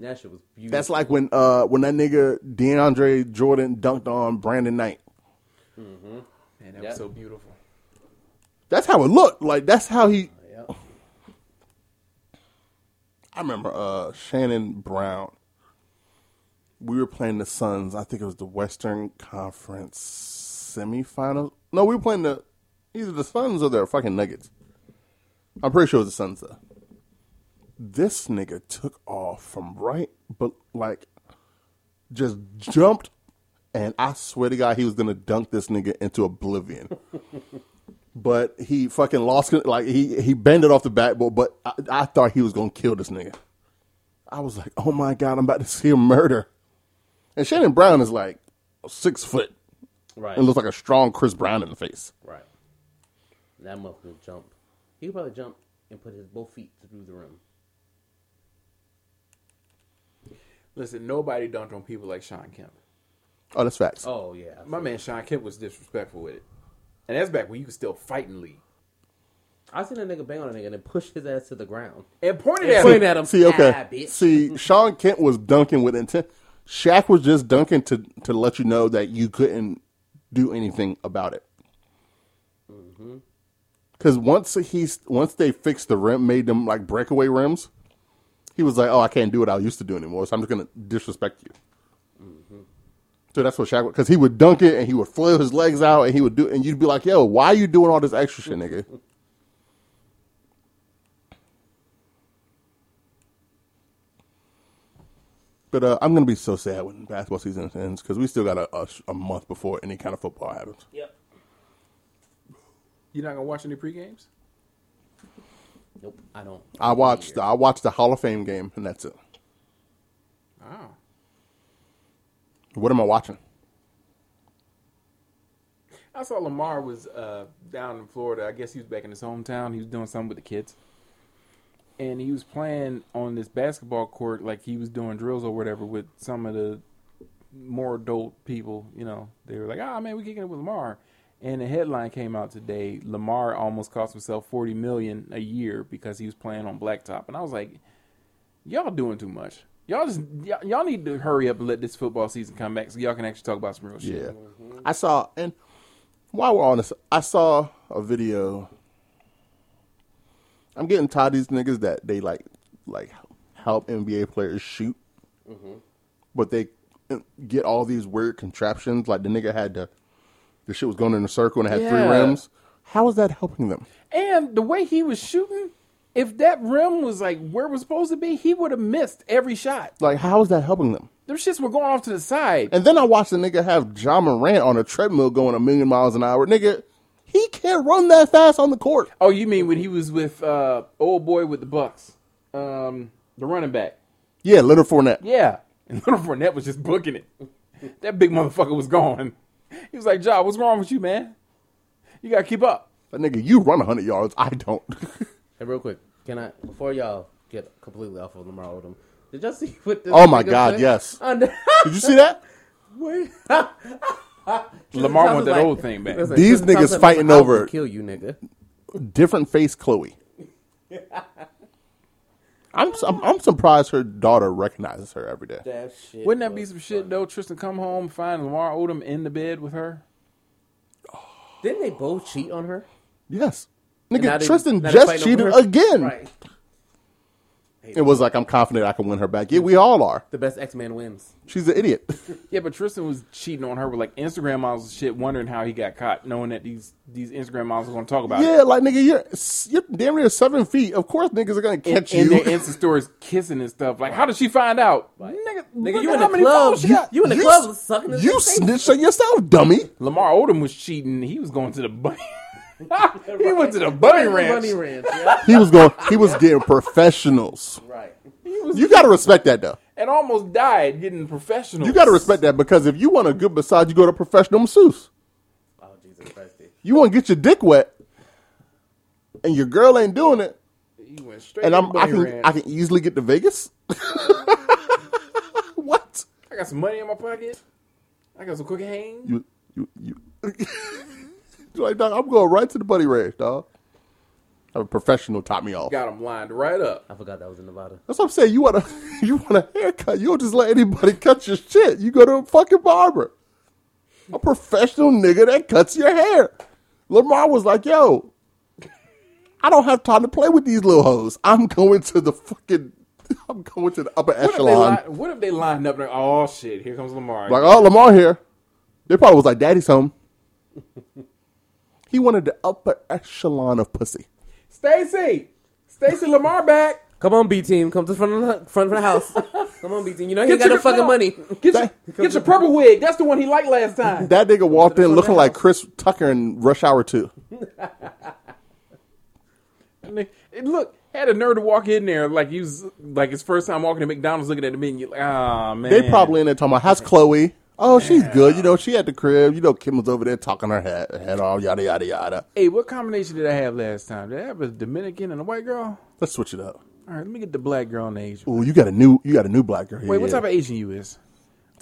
That shit was beautiful. That's like when uh when that nigga DeAndre Jordan dunked on Brandon Knight. Mm-hmm. Man, that Yeah. was so beautiful. That's how it looked. Like that's how he. Yep. I remember uh Shannon Brown. We were playing the Suns. I think it was the Western Conference semifinal. No, we were playing the either the Suns or the fucking Nuggets. I'm pretty sure it was the Suns though. This nigga took off from right, but like just jumped, and I swear to God, he was gonna dunk this nigga into oblivion. but he fucking lost. Like he he bended off the backboard, but I, I thought he was gonna kill this nigga. I was like, oh my god, I'm about to see a murder. And Shannon Brown is like six foot right. and looks like a strong Chris Brown in the face. right. That motherfucker jump. He could probably jump and put his both feet through the rim. Listen, nobody dunked on people like Shawn Kemp. Oh, that's facts. Oh yeah. My man Shawn Kemp was disrespectful with it. And that's back when you could still fight in the league. I seen a nigga bang on a nigga and then push his ass to the ground. And pointed And at pointed him. at him. See, okay. Ah, bitch. See, Shawn Kemp was dunking with intent. Shaq was just dunking to to let you know that you couldn't do anything about it. Because once he's once they fixed the rim, made them like breakaway rims, he was like, "Oh, I can't do what I used to do anymore, so I'm just gonna disrespect you." So that's what Shaq because he would dunk it and he would flail his legs out and he would do and you'd be like, "Yo, why are you doing all this extra shit, nigga?" But uh, I'm gonna be so sad when basketball season ends because we still got a, a, a month before any kind of football happens. Yep. You're not gonna watch any pre games? Nope. I don't. I watched I watched the Hall of Fame game and that's it. Oh. What am I watching? I saw Lamar was uh, down in Florida. I guess he was back in his hometown. He was doing something with the kids. And he was playing on this basketball court like he was doing drills or whatever with some of the more adult people, you know. They were like, ah, man, we kicking it with Lamar. And a headline came out today. Lamar almost cost himself forty million a year because he was playing on blacktop. And I was like, y'all doing too much. Y'all just y'all, y'all need to hurry up and let this football season come back so y'all can actually talk about some real shit. Yeah. I saw, and while we're on this, I saw a video. I'm getting tired of these niggas that they like, like help NBA players shoot, but they uh, get all these weird contraptions. Like the nigga had the, the shit was going in a circle and it had three Yeah. rims. How is that helping them? And the way he was shooting, if that rim was like where it was supposed to be, he would have missed every shot. Like, how is that helping them? Them shits were going off to the side. And then I watched the nigga have Ja Morant on a treadmill going a million miles an hour. Nigga, he can't run that fast on the court. Oh, you mean when he was with uh old boy with the Bucks, um, the running back? Yeah, Leonard Fournette. Yeah, and Little Fournette was just booking it. That big motherfucker was gone. He was like, "Job, what's wrong with you, man? You gotta keep up." That nigga, you run 100 yards. I don't. Hey, real quick, can I before y'all get completely off of Lamar Odom? Did y'all see what this? Oh my God, said? yes. On the- Did you see that? Wait. Lamar Thomas want that like- old thing back. listen, These niggas fighting I will over- kill you, nigga. Different face Khloé. I'm, I'm I'm surprised her daughter recognizes her every day. That shit. Wouldn't that be was some shit though? Tristan come home, find Lamar Odom in the bed with her. Didn't they both cheat on her? Yes. And now Nigga, they- Tristan now they just fighting cheated her? again. Right. It was like, I'm confident I can win her back. Yeah, we all are. The best X Man wins. She's an idiot. Yeah, but Tristan was cheating on her with like Instagram models and shit, wondering how he got caught, knowing that these these Instagram models are going to talk about it. yeah, like, nigga, you're, you're damn near seven feet. Of course niggas are going to In, catch in you. their Insta stories, kissing and stuff. Like, how did she find out? Nigga, Nigga, look you at in how the many club. followers she got. You in the You club s- sucking his you face? snitched on yourself, dummy. Lamar Odom was cheating. He was going to the bunny. he went to the bunny ranch. Bunny ranch. Yeah. He was going. He was getting professionals. right. You got to respect that, though. and almost died getting professional. You got to respect that because if you want a good massage, you go to a professional masseuse. Oh Jesus Christ. You want to get your dick wet, and your girl ain't doing it, He went straight and I'm the I can ranch. I can easily get to Vegas. what? I got some money in my pocket. I got some cookie hands. You you you. You're like, dog, I'm going right to the buddy ranch, dog. Have a professional top me off. Got him lined right up. I forgot that was in Nevada. That's what I'm saying. You want a you want a haircut. You don't just let anybody cut your shit. You go to a fucking barber. A professional nigga that cuts your hair. Lamar was like, yo, I don't have time to play with these little hoes. I'm going to the fucking I'm going to the upper What if, echelon. li- what if they lined up? And, oh shit! Here comes Lamar. Like, oh, Lamar here. They probably was like, Daddy's home. He wanted the upper echelon of pussy. Stacy, Stacy Lamar back. Come on, B team. Come to the front of the front of the house. Come on, B team. You know he got your- no fucking no. money. Get your, get your purple wig. That's the one he liked last time. That nigga walked in looking like. Chris Tucker in Rush Hour 2. And they- and look, had a nerve to walk in there like he was like his first time walking to McDonald's, looking at the menu. Like, ah man, They probably in there talking about, how's Khloé? Oh, she's good. You know, she at the crib. You know, Kim was over there talking her head, head off, yada, yada, yada. Hey, what combination did I have last time? Did I have a Dominican and a white girl? Let's switch it up. All right, let me get the black girl and the Asian. Ooh, you got a new, you got a new black girl here. Wait, what yeah. type of Asian you is?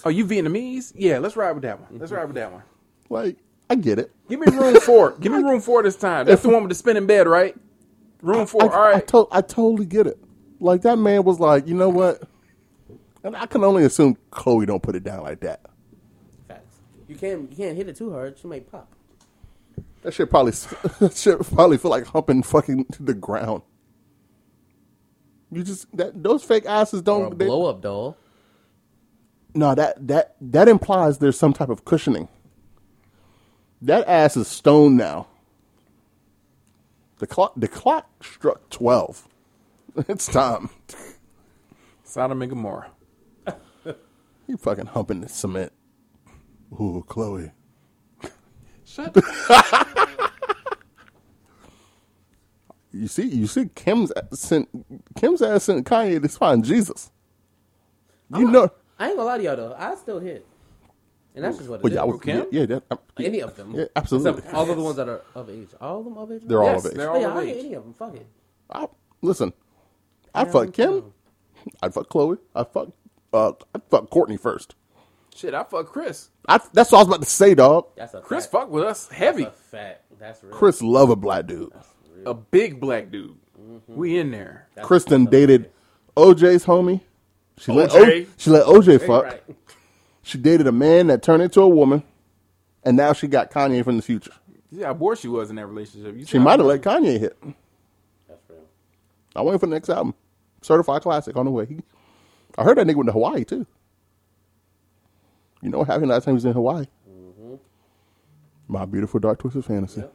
Oh, you Vietnamese? Yeah, let's ride with that one. Let's ride with that one. Like, I get it. Give me room four. Give me room four this time. That's the one with the spinning bed, right? Room four. I, All right. I, to- I totally get it. Like, that man was like, you know what? And I can only assume Khloé don't put it down like that. Facts. You can't you can't hit it too hard. She might pop. That shit probably, that shit probably feel like humping fucking to the ground. You just, that those fake asses Or a don't, they- blow up doll. No, that that that implies there's some type of cushioning. That ass is stone now. The clock the clock struck twelve. It's time. Sodom and Gomorrah. You fucking humping the cement. Ooh, Khloé. Shut You see, you see, Kim's ass sent Kim's ass sent Kanye to find Jesus. You know, I ain't gonna lie to y'all though. I still hit, and that's just what it well, is. yeah, I was, Kim? yeah, that, uh, Any of them. Yeah, absolutely. Except all of the ones that are of age. All of them of age. they're all of age. they're Oh, all yeah, of I'll age. any of them. Fuck it. I, listen, I'd fuck Kim. down. I'd fuck Khloé. I'd fuck, uh, I'd fuck Kourtney first. Shit, I fuck Kris. I, that's what I was about to say, dog. That's a Kris fact. fuck with us heavy. That's a fact. That's real. Kris love a black dude. A big black dude. Mm-hmm. We in there. Kristen dated OJ's homie. She let OJ? O- she let OJ fuck. right. She dated a man that turned into a woman, and now she got Kanye from the future. See how bored she was in that relationship. You She might have let Kanye hit. That's real. I'm waiting for the next album. Certified classic on the way. He- I heard that nigga went to Hawaii too. You know what happened last time he was in Hawaii? Mm-hmm. My beautiful dark twisted fantasy. Yep.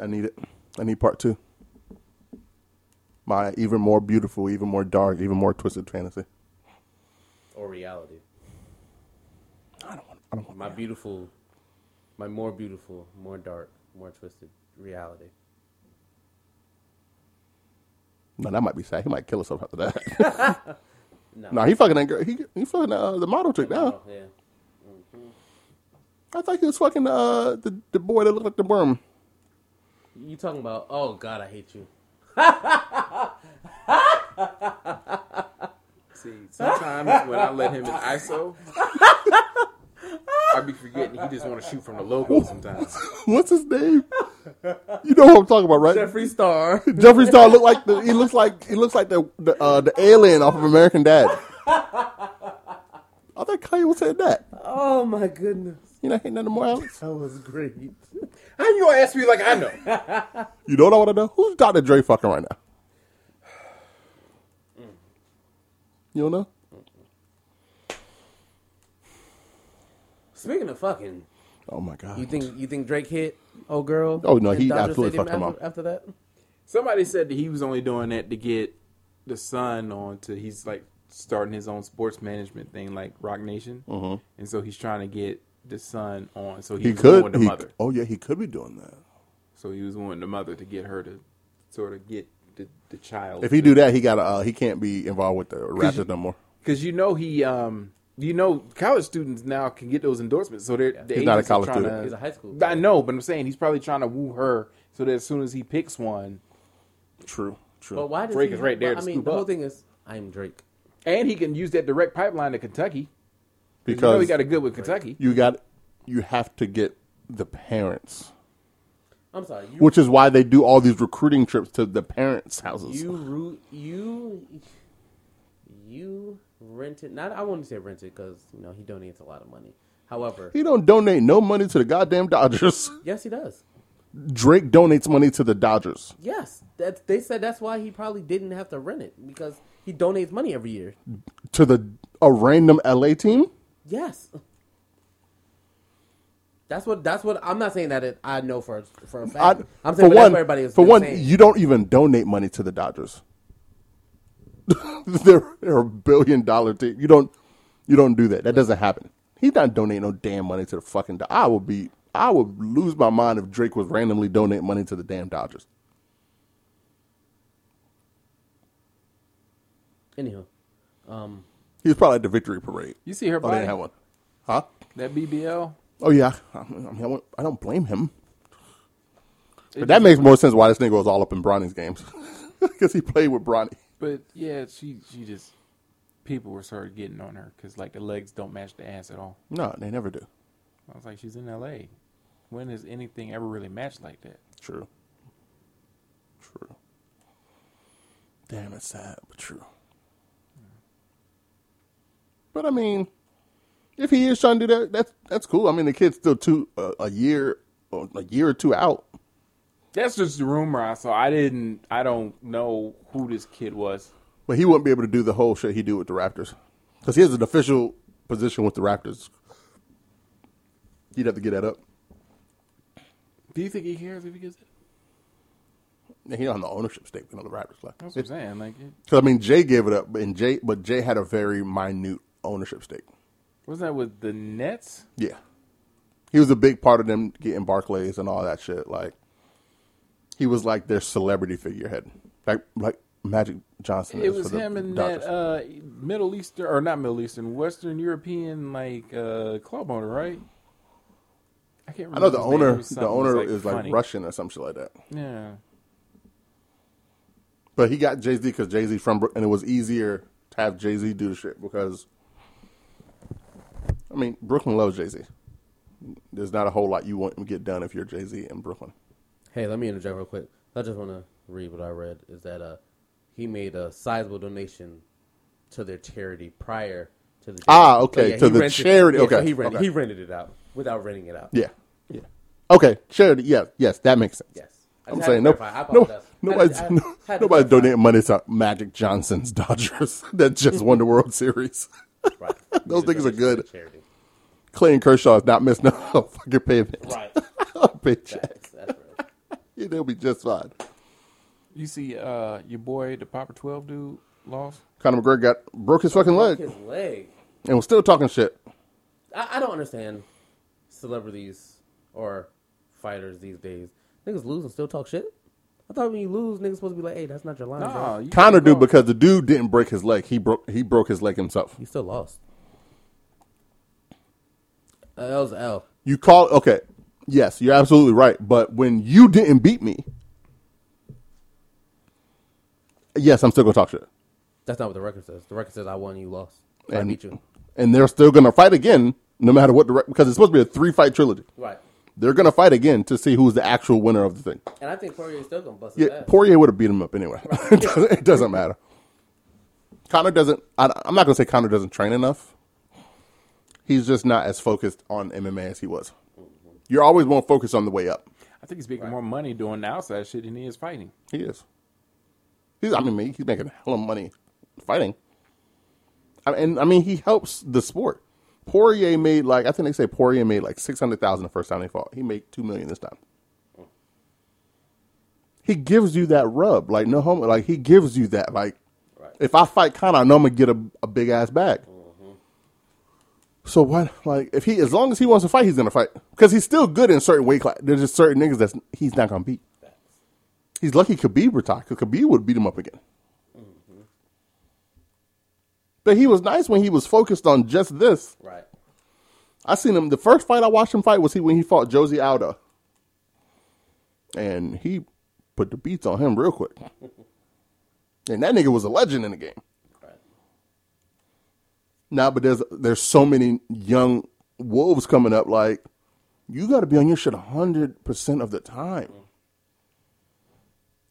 I need it. I need part two. My even more beautiful, even more dark, even more twisted fantasy. Or reality. I don't want. I don't want. My beautiful, my more beautiful, more dark, more twisted reality. No, that might be sad. He might kill himself after that. No. no, he fucking that girl. He he fucking uh, the model chick now. Oh, yeah. I thought he was fucking uh the the boy that looked like the worm. You talking about? Oh God, I hate you. See, sometimes when I let him in ISO, I be forgetting he just want to shoot from the logo sometimes. What's his name? You know what I'm talking about, right? Jeffree Star. Jeffree Star look like the he looks like he looks like the the, uh, the alien off of American Dad. I thought Kanye was saying that. Oh my goodness, You know, ain't nothing more, Alex. that was great. How you gonna ask me like I know? You know what I want to know? Who's Dr. Dre fucking right now? You don't know? Speaking of fucking, Oh my god! you think you think Drake hit old girl? Oh, no, he Dodger absolutely fucked him after, up. After that, Somebody said that he was only doing that to get the son on to he's like starting his own sports management thing like Roc Nation, mm-hmm. and so he's trying to get the son on. So he, he was could. the he- mother. oh yeah, he could be doing that. So he was wanting the mother to get her to sort of get the, the child. If he do that, he got to uh, he can't be involved with the Raptors no more. because you know he um you know college students now can get those endorsements. So they're the He's not a college trying student. to- he's a high school. I know, but I'm saying he's probably trying to woo her so that as soon as he picks one, True, true. But why does Drake he, is right there but, to I mean, scoop the whole up. thing is, I'm Drake. and he can use that direct pipeline to Kentucky. because you know he got a good with Kentucky. you got you have to get the parents, I'm sorry. You, which is why they do all these recruiting trips to the parents' houses. you root you you rented. Not I wouldn't say rented because you know he donates a lot of money. However, he don't donate no money to the goddamn Dodgers. yes, he does. Drake donates money to the Dodgers. Yes, that they said that's why he probably didn't have to rent it because he donates money every year. To the a random LA team? Yes. That's what. That's what. I'm not saying that it, I know for for a I, fact. I'm for saying what one, everybody is for one, saying. you don't even donate money to the Dodgers. they're, they're a billion dollar team. You don't you don't do that. That doesn't happen. He's not donating no damn money to the fucking. Do- I would be. I would lose my mind if Drake was randomly donating money to the damn Dodgers. Anyhow, um, He was probably at the victory parade. You see her Oh, they didn't have one. Huh? That BBL. Oh yeah. I, mean, I, don't blame him. But that makes more sense why this nigga was all up in Bronny's games because he played with Bronny. But yeah, she she just people were sort of getting on her because like the legs don't match the ass at all. No, they never do. I was like, she's in L.A. When has anything ever really matched like that? True. True. Damn, it's sad, but true. But I mean, if he is trying to do that, that's that's cool. I mean, the kid's still two uh, a year, or a year or two out. That's just the rumor I saw. I didn't. I don't know who this kid was. But he wouldn't be able to do the whole shit he do with the Raptors because he has an official position with the Raptors. He'd have to get that up. Do you think he cares if he gets it? He don't have the ownership stake in the Raptors. Like, That's what I'm saying. Like, Because I mean, Jay gave it up, and Jay, but Jay had a very minute ownership stake. wasn't that with the Nets? Yeah, he was a big part of them getting Barclays and all that shit. Like, he was like their celebrity figurehead, like like Magic Johnson. It was him and Dodgers. that uh, Middle Eastern or not Middle Eastern, Western European like uh, club owner, right? I can't I know remember. the owner. The owner that's, is like. Russian or some shit like that. Yeah. But he got Jay Z because Jay Z from and it was easier to have Jay Z do the shit because I mean, Brooklyn loves Jay Z. There's not a whole lot you want to get done if you're Jay Z in Brooklyn. Hey, let me interject real quick. I just want to read what I read. Is that uh, he made a sizable donation to their charity prior to the Ah, okay, So, to the rented- charity, yeah, so okay, he rented okay. he rented it out without renting it out. Yeah, yeah. Okay, charity. Yeah, yes, that makes sense. Yes. I I'm saying no, no, nobody's no, had nobody's donating money to Magic Johnson's Dodgers that just won the World Series. Right. Those things are good. Clayton Kershaw is not missing a fucking payment. Right. a paycheck. That's, that's real. Yeah, they'll be just fine. You see, uh, your boy, the Proper Twelve dude, lost. Conor McGregor got broke his fucking leg His leg. and was still talking shit. I, I don't understand celebrities or fighters these days. Niggas lose and still talk shit. I thought when you lose, niggas supposed to be like, "Hey, that's not your line, Nah, bro. you Conor do because the dude didn't break his leg. He broke he broke his leg himself. You still lost." Uh, that was a L. You call okay. Yes, you're absolutely right. But when you didn't beat me, yes, I'm still gonna talk shit. That's not what the record says. The record says I won, you lost. So I And, beat you. and they're still gonna fight again, no matter what the rec- because it's supposed to be a three fight trilogy. Right. They're gonna fight again to see who's the actual winner of the thing. And I think Poirier's still gonna bust Yeah. Poirier would have beat him up anyway. it, doesn't, it doesn't matter. Conor doesn't. I, I'm not gonna say Conor doesn't train enough. He's just not as focused on MMA as he was. You're always more focused on the way up. I think he's making more money doing the outside shit than he is fighting. He is. He's. I mean, he's making a hell of money fighting. I and I mean, he helps the sport. Poirier made like I think they say Poirier made like six hundred thousand the first time they fought. He made two million this time. He gives you that rub, like no homo. Like he gives you that. Like if I fight Conor, I know I'm gonna get a, a big ass bag. Mm-hmm. So what? Like if he, as long as he wants to fight, he's gonna fight because he's still good in certain weight class. There's just certain niggas that he's not gonna beat. He's lucky Khabib retired because Khabib would beat him up again. Mm-hmm. But he was nice when he was focused on just this. Right. I seen him. The first fight I watched him fight was he when he fought José Aldo, and he put the beats on him real quick. and that nigga was a legend in the game. Now, but there's there's so many young wolves coming up. Like you got to be on your shit hundred percent of the time.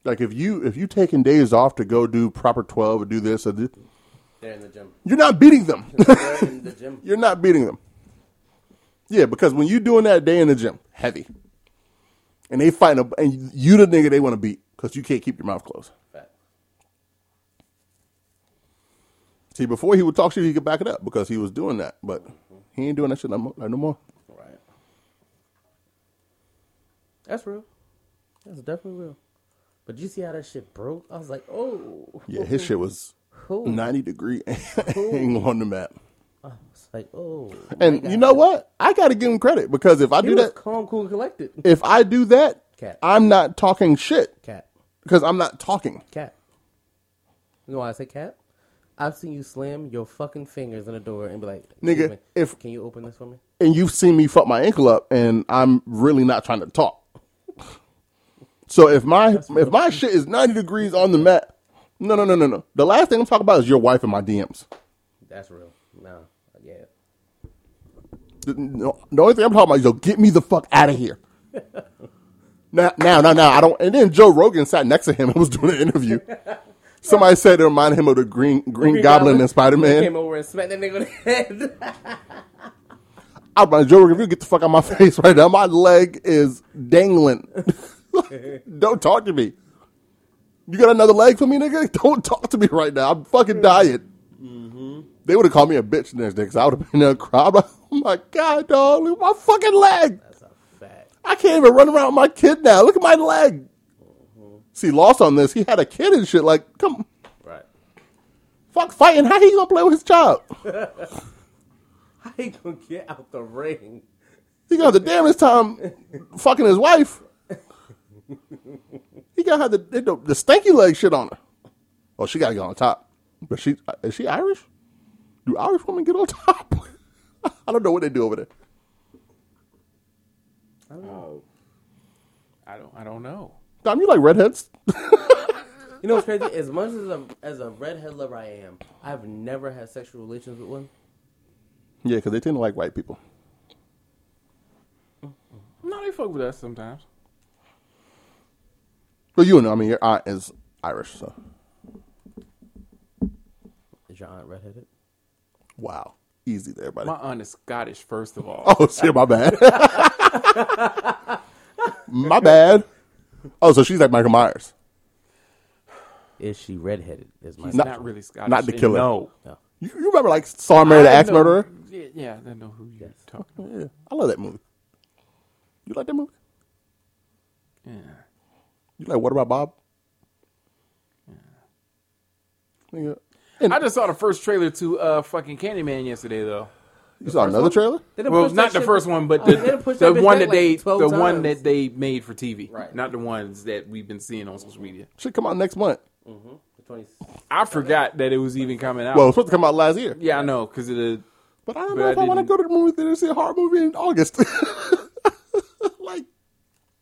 Like if you if you taking days off to go do proper twelve or do this or this, They're in the gym. you're not beating them. They're in the gym. you're not beating them. Yeah, because when you doing that day in the gym, heavy, and they fighting, a, and you the nigga they want to beat because you can't keep your mouth closed. See, before he would talk shit, he could back it up because he was doing that, but he ain't doing that shit no more. No more. Right. That's real. That's definitely real. But you see how that shit broke? I was like, oh. Yeah, his shit was Cool. ninety degree angle on the map. I was like, oh. And you know what? I got to give him credit because if I He do that, calm, cool, and collected. if I do that, Cat. I'm not talking shit Cat. because I'm not talking. Cat. You know why I say cat? I've seen you slam your fucking fingers in the door and be like, Nigga, me, if- can you open this for me? and you've seen me fuck my ankle up, and I'm really not trying to talk. So if my if my shit is ninety degrees on the mat, no, no, no, no, no. The last thing I'm talking about is your wife and my DMs. That's real. No, yeah. The, no, the only thing I'm talking about is yo, get me the fuck out of here. now, now, now, now, I don't. And then Joe Rogan sat next to him and was doing an interview. Somebody said it reminded him of the Green Green, Green Goblin, and Spider Man. Came over and smacked that nigga on the head. I'm like, Joe if you get the fuck out of my face right now, my leg is dangling. Don't talk to me. You got another leg for me, nigga? Don't talk to me right now. I'm fucking dying. Mm-hmm. They would have called me a bitch the next day because I would have been in a crowd. Like, oh my god, dog, look at my fucking leg. That's a fact. I can't even run around with my kid now. Look at my leg. See, lost on this. He had a kid and shit. Like, come, Right. fuck fighting. How he gonna play with his child? How he gonna get out the ring? He gonna have the damnest time fucking his wife. He gonna have the, the the stanky leg shit on her. Oh, she gotta get on top. But she is she Irish? Do Irish women get on top? I don't know what they do over there. I don't. I don't. I don't know. Dom, you like redheads? You know what's crazy? As much as a as a redhead lover I am, I've never had sexual relations with one. Yeah, because they tend to like white people. No, they fuck with us sometimes. But you know, I mean, your aunt is Irish, so Is your aunt redheaded? wow, easy there, buddy. My aunt is Scottish, first of all. Oh shit, my bad. my bad. Oh, so she's like Michael Myers. Is she redheaded? Is my He's Not- not, really Scottish. not the killer. No. no. You, you remember like Saw Mary the Axe know- Murderer? Yeah, yeah, I know who you're talking about. Yeah, I love that movie. You like that movie? Yeah. You like What About Bob? Yeah. And I just saw the first trailer to uh fucking Candyman yesterday though. You saw another trailer? Well, pushed not the shit- first one, but Oh, the, they the one that they like 12 the one that they made for TV, Right. not the ones that we've been seeing on social media. Should come out next month. Mm-hmm. The 20 I forgot that it was even coming out. Well, it was supposed to come out last year. yeah, I know because of the But I don't But know if I want to go to the movie theater and see a horror movie in August. like,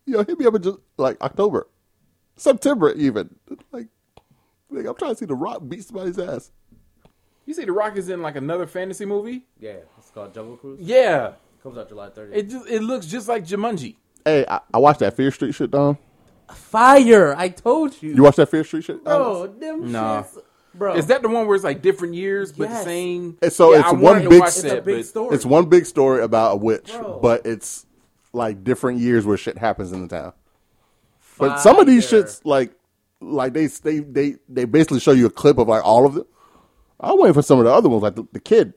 yo, hit me up in just like October, September even. Like, like, I'm trying to see The Rock beat somebody's ass. You see the Rock is in like another fantasy movie. Yeah, it's called Jungle Cruise. Yeah, Comes out July 30th. it just it looks just like Jumanji. Hey, I, I watched that Fear Street shit, Don. Fire! I told you. You watched that Fear Street shit? Don? bro, them Nah. shits. Bro. Is that the one where it's like different years but the Yes. same? And so Yeah, it's I one to big- watch It's It's a that, big but story. It's one big story about a witch, Bro. but it's like different years where shit happens in the town. But some of these Fire. shits, like, like they they they they basically show you a clip of like all of them. I'm waiting for some of the other ones, like the, the kid.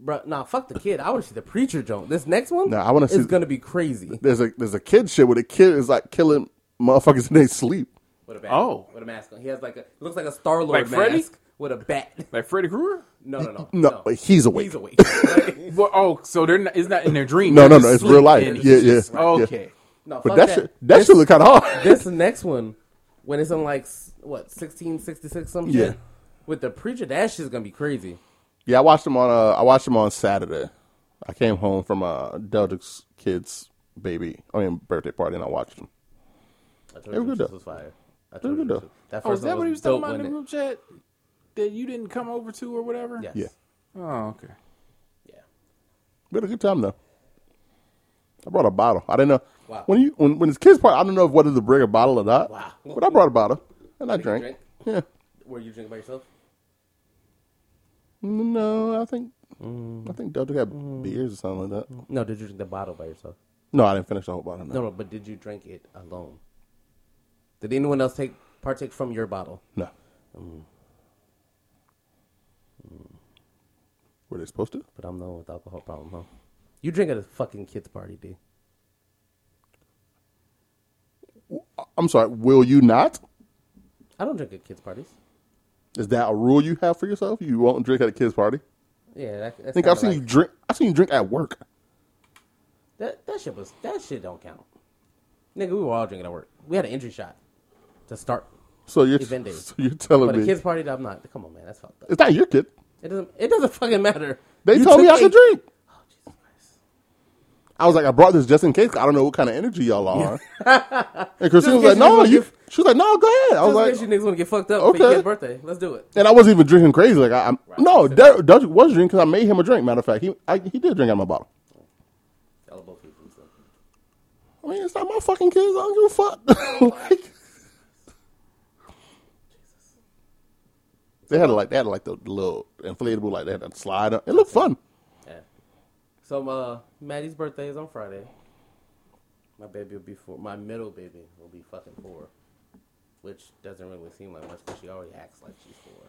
Bro, nah, fuck the kid. I want to see the preacher joke. This next one, Nah, I wanna see- It's gonna be crazy. There's a there's a kid shit where the kid is like killing motherfuckers in their sleep. With a bat. Oh. with a mask on. He has like a looks like a Star Lord Like Freddy? mask with a bat. like Freddy Krueger. No, no, no, No, but he's awake. He's awake. Like, Well, oh, so they're not, it's not in their dream. No, They're no, no, it's real life. and it's Yeah, just- yeah, Okay. no, But fuck that that. shit that This- shit look kind of hard. this next one, when it's in like what 1666 some Yeah. shit with the preacher, that shit's gonna be crazy. Yeah, I watched him on uh I watched him on Saturday. I came home from uh Deldrick's kid's baby, I mean birthday party, and I watched him. I told It was you good though. was fire. I It was good though. was- That Oh, is that one what he was was talking about in when the it- group chat that you didn't come over to or whatever? Yes. Yeah, Oh, okay. Yeah. we had a good time though. I brought a bottle. I didn't know Wow. when you when when it's kids party. I don't know if whether to bring a bottle or not. Wow. But I brought a bottle and I Did drank. drink? Yeah. Were you drinking by yourself? No, I think Mm. I think Deldrick had beers or something like that. No, did you drink the bottle by yourself? No, I didn't finish the whole bottle. No, No, no, but did you drink it alone? Did anyone else take partake from your bottle? no. Mm. Were they supposed to? But I'm the one with alcohol problem, huh? You drink at a fucking kid's party, D. I'm sorry. Will you not? I don't drink at kids' parties. Is that a rule you have for yourself? You won't drink at a kid's party? Yeah, that, that's I think I've seen like- you drink. I've seen you drink at work. That that shit was that shit don't count. Nigga, we were all drinking at work. We had an entry shot to start. So you're Event days. so you're telling me. But a kids party, I'm not. Come on, man, that's fucked up. it's not your kid. It doesn't. It doesn't fucking matter. They You told me I could drink. Oh, I was like, I brought this just in case. I don't know what kind of energy y'all are. and Christine was like, No, you She was like, No, go ahead. I was like, you niggas want to get fucked up for your okay. birthday. Let's do it. and I wasn't even drinking crazy. Like, I, I'm no, Derek Dutch was drinking because I made him a drink. Matter of fact, he I, he did drink out of my bottle. Y'all are both people. I mean, it's not my fucking kids. I don't give a fuck. like, they had like they had like the little inflatable like they had that slide. Up. It looked fun. Yeah. So uh, Maddie's birthday is on Friday. My baby will be four. My middle baby will be fucking four, which doesn't really seem like much, but she already acts like she's four.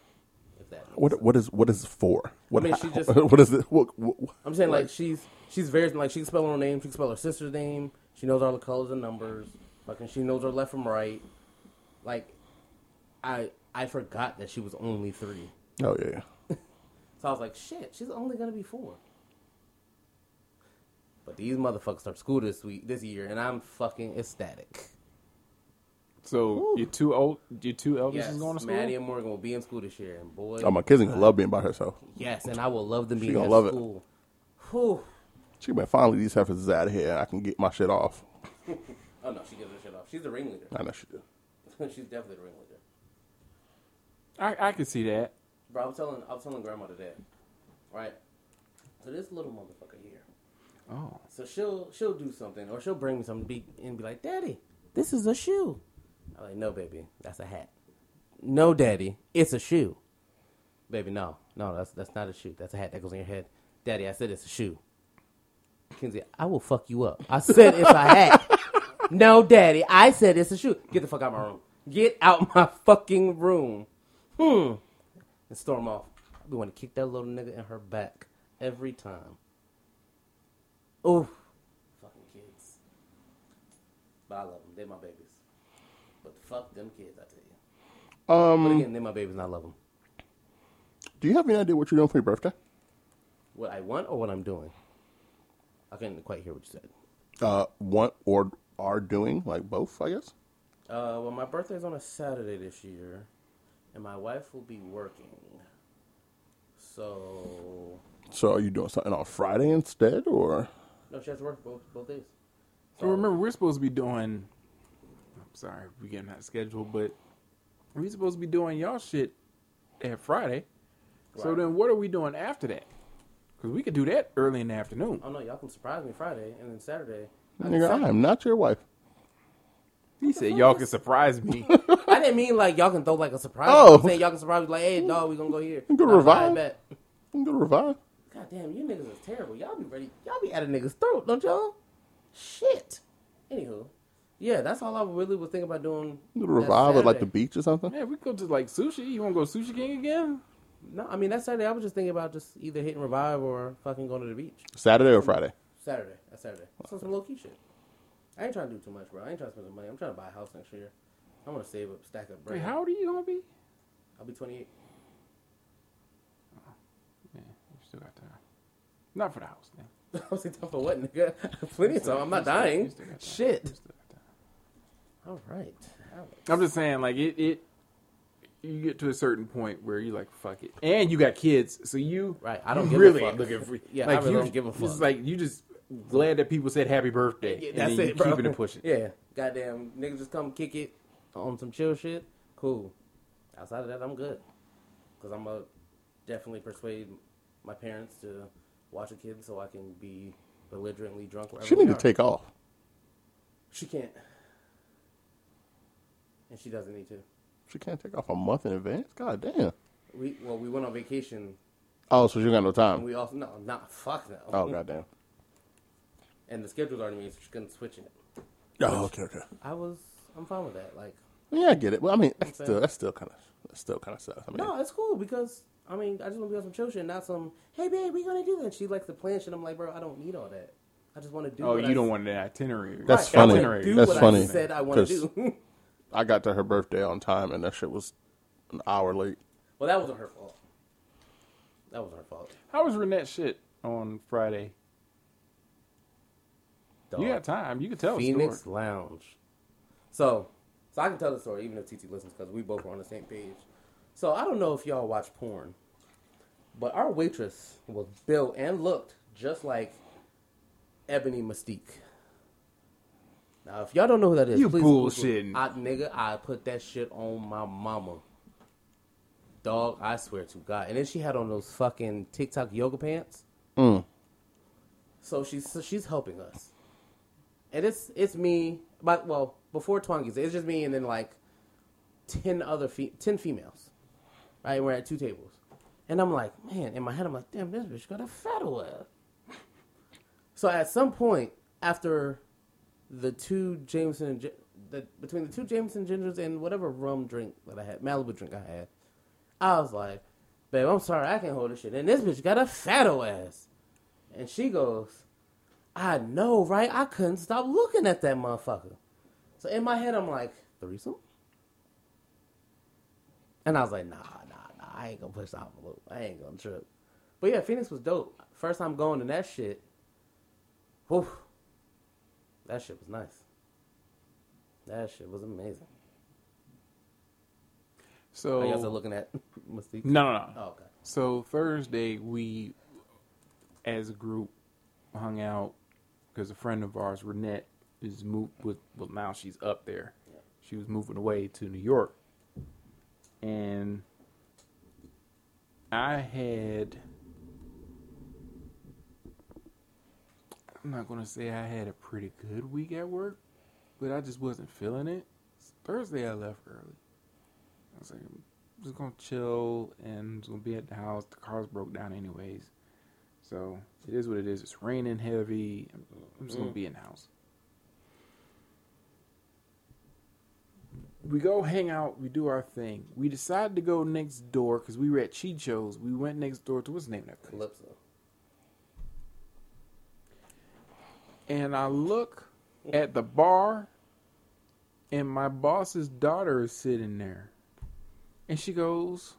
If that. What sense. what is what is four? What mean, she just- what is it? What, what, I'm saying like she's she's very like she can spell her own name. She can spell her sister's name. She knows all the colors and numbers. Fucking, she knows her left from right. Like, I I forgot that she was only three. oh yeah. So I was like, shit, she's only gonna be four. But these motherfuckers start school this week, this year, and I'm fucking ecstatic. So your two old, your two eldest Yes, is going to school. Maddie and Morgan will be in school this year, and boy, Oh, my kids are gonna love being by herself. yes, and I will love them being gonna at love it. school. Whew. She been finally these heifers is out of here. I can get my shit off. Oh no, she gets her shit off. She's the ringleader. I know she do. She's definitely the ringleader. I I can see that. Bro, I was telling I was telling grandma today, right? So this little motherfucker here. Oh, So she'll she'll do something, or she'll bring me something be, and be like, "Daddy, this is a shoe." I'm like, "No, baby, that's a hat." No, Daddy, it's a shoe. Baby, no, no, that's that's not a shoe. That's a hat that goes on your head. Daddy, I said it's a shoe. Kinsey, I will fuck you up. I said it's a hat. no, Daddy, I said it's a shoe. Get the fuck out of my room. Get out my fucking room. Hmm. And storm off. We want to kick that little nigga in her back every time. Ooh, fucking kids. But I love them. They're my babies. But fuck them kids, I tell you. But Um, again, they're my babies and I love them. do you have any idea what you're doing for your birthday? What I want or what I'm doing? I couldn't quite hear what you said. Uh, want or are doing like both? I guess. Uh, well, my birthday is on a Saturday this year, and my wife will be working. So, So are you doing something on Friday instead, or no, she has to work both both days. so remember we're supposed to be doing. I'm sorry, we getting that schedule, but we supposed to be doing y'all shit at Friday. So then, what are we doing after that? Because we could do that early in the afternoon. Oh no, y'all can surprise me Friday, and then Saturday. Nigga, I am not your wife. He said y'all can surprise me. I didn't mean like y'all can throw like a surprise. Oh. I'm saying y'all can surprise me like, hey, dog, we gonna go here. You go to Revive? I bet. You can go to revive. God damn, you niggas is terrible. Y'all be ready. Y'all be at a nigga's throat, don't y'all? Shit. Anywho, yeah, that's all I really was thinking about doing. You go to revive at like the beach or something. yeah, we go to like sushi. You want to go sushi king again? No, I mean that Saturday. I was just thinking about just either hitting revive or fucking going to the beach. Saturday or Friday. Saturday. That's Saturday. So some low key shit. I ain't trying to do too much, bro. I ain't trying to spend some money. I'm trying to buy a house next year. I want to save up, stack up bread. Wait, how old are you gonna be? I'll be 28. Yeah, you still got time. Not for the house, man. I was like, for what, nigga? Plenty of time. I'm not You still- dying. you still got time. Shit. You still got time. All right. Alex. I'm just saying, like it, it. You get to a certain point where you like fuck it, and you got kids, so you Right, I don't you give a really fuck. looking for Yeah, I like really you don't give a fuck. It's like you just glad that people said happy birthday, Yeah, and that's then it, you bro. keeping it pushing. Yeah. Goddamn, niggas just come kick it on some chill shit. Cool. Outside of that, I'm good. Because I'm going to definitely persuade my parents to watch a kid so I can be belligerently drunk wherever She need to take off. She can't. And she doesn't need to. She can't take off a month in advance. God damn. We Well, we went on vacation. Oh, so you got no And time. we also, no, not, fuck no. Oh, goddamn. And the schedule's already made, so she couldn't switch it. Oh, okay, okay. I was, I'm fine with that. Like, Yeah, I get it. Well, I mean, that's still that's still kind of that's still kind of sucks. I mean, No, it's cool because I mean I just want to be on some chill shit, not some. Hey, babe, we gonna do that. She likes to plan shit. I'm like, bro, I don't need all that. I just want to do. Oh, what you I don't s- want an itinerary. That's Right, I funny. wanna Do That's what funny, I said I want to do. I got to her birthday on time, and that shit was an hour late. well, that wasn't her fault. That wasn't her fault. How was Renette shit on Friday? Dog. You got time. You can tell a Phoenix story. Lounge. So, so I can tell the story even if TT listens because we both were on the same page. So I don't know if y'all watch porn, but our waitress was built and looked just like Ebony Mystique. Now, if y'all don't know who that is, You please bullshitting. I, nigga, I put that shit on my mama. Dog, I swear to God. And then she had on those fucking TikTok yoga pants. Mm. So she's so she's helping us, and it's it's me. But well, before Twan gets there, it's just me and then like ten other fe- ten females. Right, we're at two tables, and I'm like, man, in my head, I'm like, damn, this bitch got a fat ass. So at some point after the two Jameson, and the between the two Jameson gingers and whatever rum drink that I had, Malibu drink I had, I was like, babe, I'm sorry, I can't hold this shit. And this bitch got a fat ass. And she goes, I know, right? I couldn't stop looking at that motherfucker. So in my head, I'm like, threesome? And I was like, nah, nah, nah, I ain't gonna push the envelope. I ain't gonna trip. But yeah, Phoenix was dope. First time going to that shit. Whew. That shit was nice. That shit was amazing. So Oh, you guys are looking at Mystique? no, no, no. Oh, okay. So Thursday we, as a group, hung out because a friend of ours, Renette, is moved with. Well, now she's up there. She was moving away to New York, and I had I'm not gonna say I had a pretty good week at work, but I just wasn't feeling it. Thursday I left early. I was like, I'm just gonna chill and just gonna be at the house. The car's broke down anyways, so it is what it is. It's raining heavy. I'm, just gonna mm. be in the house. We go hang out. We do our thing. We decided to go next door because we were at Chicho's. We went next door to what's the name of that place? Calypso. And I look at the bar, and my boss's daughter is sitting there, and she goes,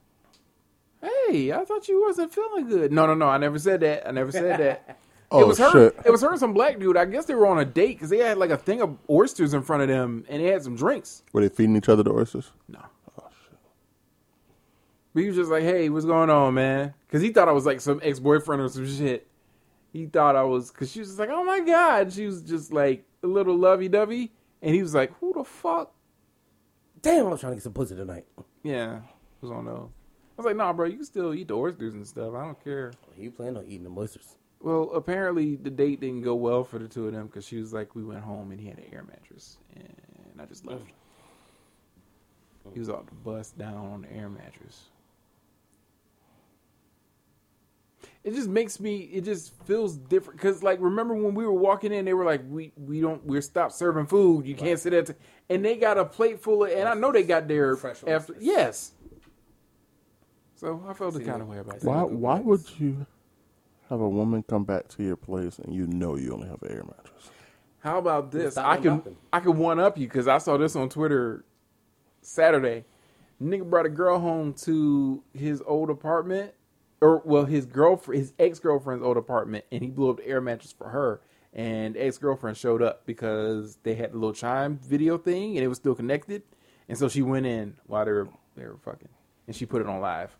"Hey, I thought you wasn't feeling good." No, no, no, I never said that. I never said that. Oh, it was her. shit. It was her and some black dude. I guess they were on a date because they had like a thing of oysters in front of them, and they had some drinks. Were they feeding each other the oysters? No. Oh shit. But he was just like, "Hey, what's going on, man?" Because he thought I was like some ex boyfriend or some shit. He thought I was because she was like, "Oh my god," she was just like a little lovey dovey, and he was like, "Who the fuck?" Damn, I was trying to get some pussy tonight. Yeah, it was on those. I was like, "Nah, bro, you can still eat the oysters and stuff. I don't care." You plan on eating the oysters? Well, apparently the date didn't go well for the two of them because she was like, "We went home and he had an air mattress, and I just left." He was off the bus down on the air mattress. It just makes me. It just feels different because, like, remember when we were walking in, they were like, "We we don't we're stopped serving food. You can't sit at." The, and they got a plate full of, and I know they got their Fresh after. oysters. Yes. So I felt the kind of way about that. Why? Why would you have a woman come back to your place and you know you only have an air mattress? How about this? I can knocking. I can one up you because I saw this on Twitter Saturday. Nigga brought a girl home to his old apartment, or well, his girlfriend, his ex girlfriend's old apartment, and he blew up the air mattress for her. And ex girlfriend showed up because they had the little chime video thing, and it was still connected. And so she went in while they were they were fucking, and she put it on live.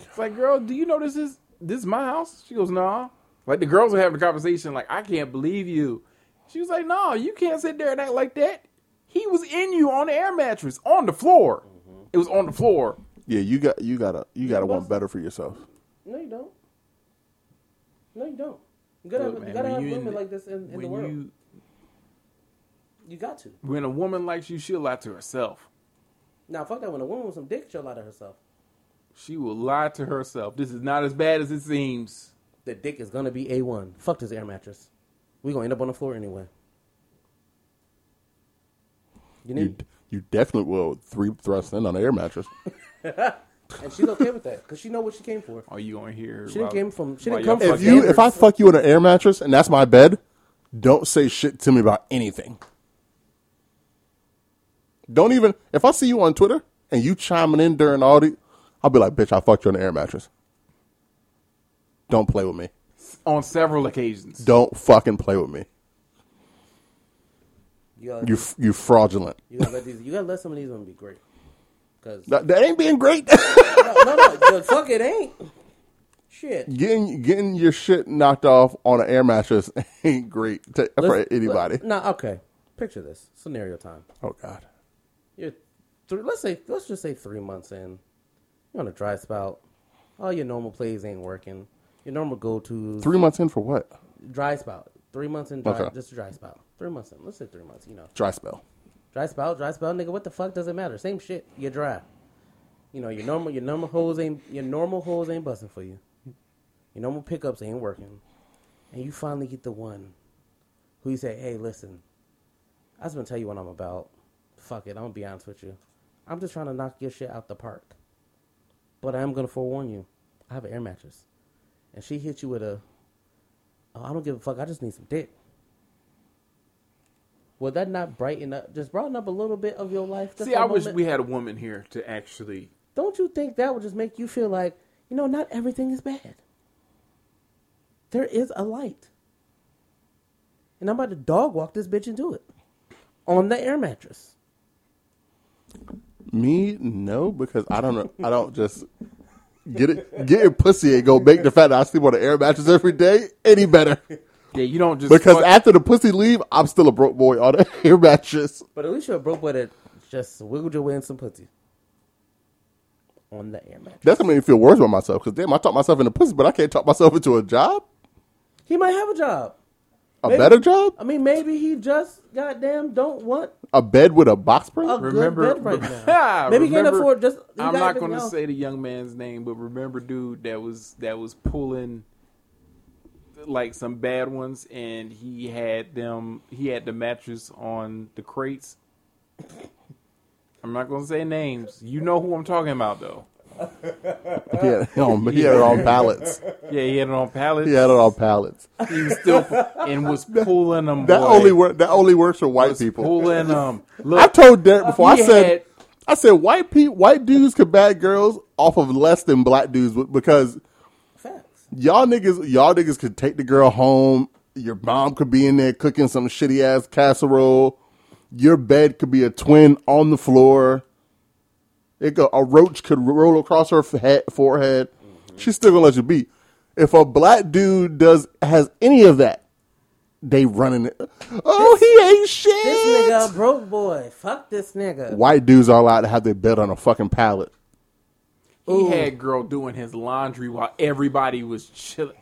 It's like, girl, do you know this is this is my house? She goes, nah. Like the girls were having a conversation, like, I can't believe you. She was like, no, you can't sit there and act like that. He was in you on the air mattress on the floor. Mm-hmm. It was on the floor. Yeah, you got you gotta you gotta want better for yourself. No, you don't. No, you don't. You gotta, Look, have, man, you gotta have you women the- like this in, in the world. You, you got to. when a woman likes you, she'll lie to herself. Now, fuck that. When a woman with some dick, she'll lie to herself. She will lie to herself. This is not as bad as it seems. The dick is gonna be a one. Fuck this air mattress. We gonna end up on the floor anyway. You You need, you definitely will three thrusts in on an air mattress. and she's okay with that because she know what she came for. Are you going here? She didn't about- came from- she didn't come from If you if I fuck you in an air mattress and that's my bed, don't say shit to me about anything. Don't even if I see you on Twitter and you chiming in during all the, I'll be like, bitch, I fucked you on an air mattress. Don't play with me. on several occasions. Don't fucking play with me. You gotta, You you fraudulent. you gotta let these. You gotta let some of these women be great. Cause That, that ain't being great. no, no, no, fuck it ain't. Shit. getting getting your shit knocked off on an air mattress ain't great to, for anybody. let- Nah, okay. Picture this scenario time. Oh God. You're three, let's say let's just say three months in. You're on a dry spout. All your normal plays ain't working. Your normal go to Three months in for what? dry spout. Three months in dry, Okay. just a dry spout. Three months in. Let's say three months. You know, Dry spell. Dry spout, dry spout, nigga. What the fuck does it matter? Same shit. You're dry. You know your normal your normal hoes ain't your normal hoes ain't busting for you. Your normal pickups ain't working, and you finally get the one who you say, "Hey, listen, I just gonna tell you what I'm about. Fuck it, I'm gonna be honest with you. I'm just trying to knock your shit out the park. But I am gonna forewarn you. I have an air mattress, and she hit you with a, oh, I don't give a fuck. I just need some dick. Would that not brighten up, just brighten up a little bit of your life? just See, I a I wish we had a woman here to actually. Don't you think that would just make you feel like, you know, not everything is bad? There is a light. And I'm about to dog walk this bitch into it. On the air mattress. Me, no, because I don't know. I don't just get it. get your pussy ain't gonna make the fact that I sleep on an air mattress every day any better. Yeah, you don't just Because fuck- after the pussy leave, I'm still a broke boy on an air mattress. But at least you're a broke boy that just wiggled your way in some pussy. On the air mattress. That's gonna make me feel worse about myself. Because damn, I talk myself into pussy, but I can't talk myself into a job. He might have a job. A Maybe- better job? I mean, maybe he just goddamn don't want A bed with a box spring? a Remember, good bed right now. Maybe he can't afford just. I'm not going to else. say the young man's name, but remember, dude, that was that was pulling like some bad ones, and he had them. He had the mattress on the crates. I'm not to say names. You know who I'm talking about, though. Yeah, on, he had it on pallets. Yeah, he had it on pallets. He had it on pallets. He was still and was pulling them. That boy. only. That only works for white was people. Pulling them. Look, I told Derek before. I said, had- I said white pe- white dudes could bag girls off of less than black dudes because. Y'all niggas, y'all niggas could take the girl home. Your mom could be in there cooking some shitty ass casserole. Your bed could be a twin on the floor. It go, a roach could roll across her head, forehead. Mm-hmm. She's still gonna let you be. If a black dude does has any of that, they running it. Oh, he ain't shit. This nigga a broke boy. Fuck this nigga. White dudes are allowed to have their bed on a fucking pallet. He had girl doing his laundry while everybody was chilling.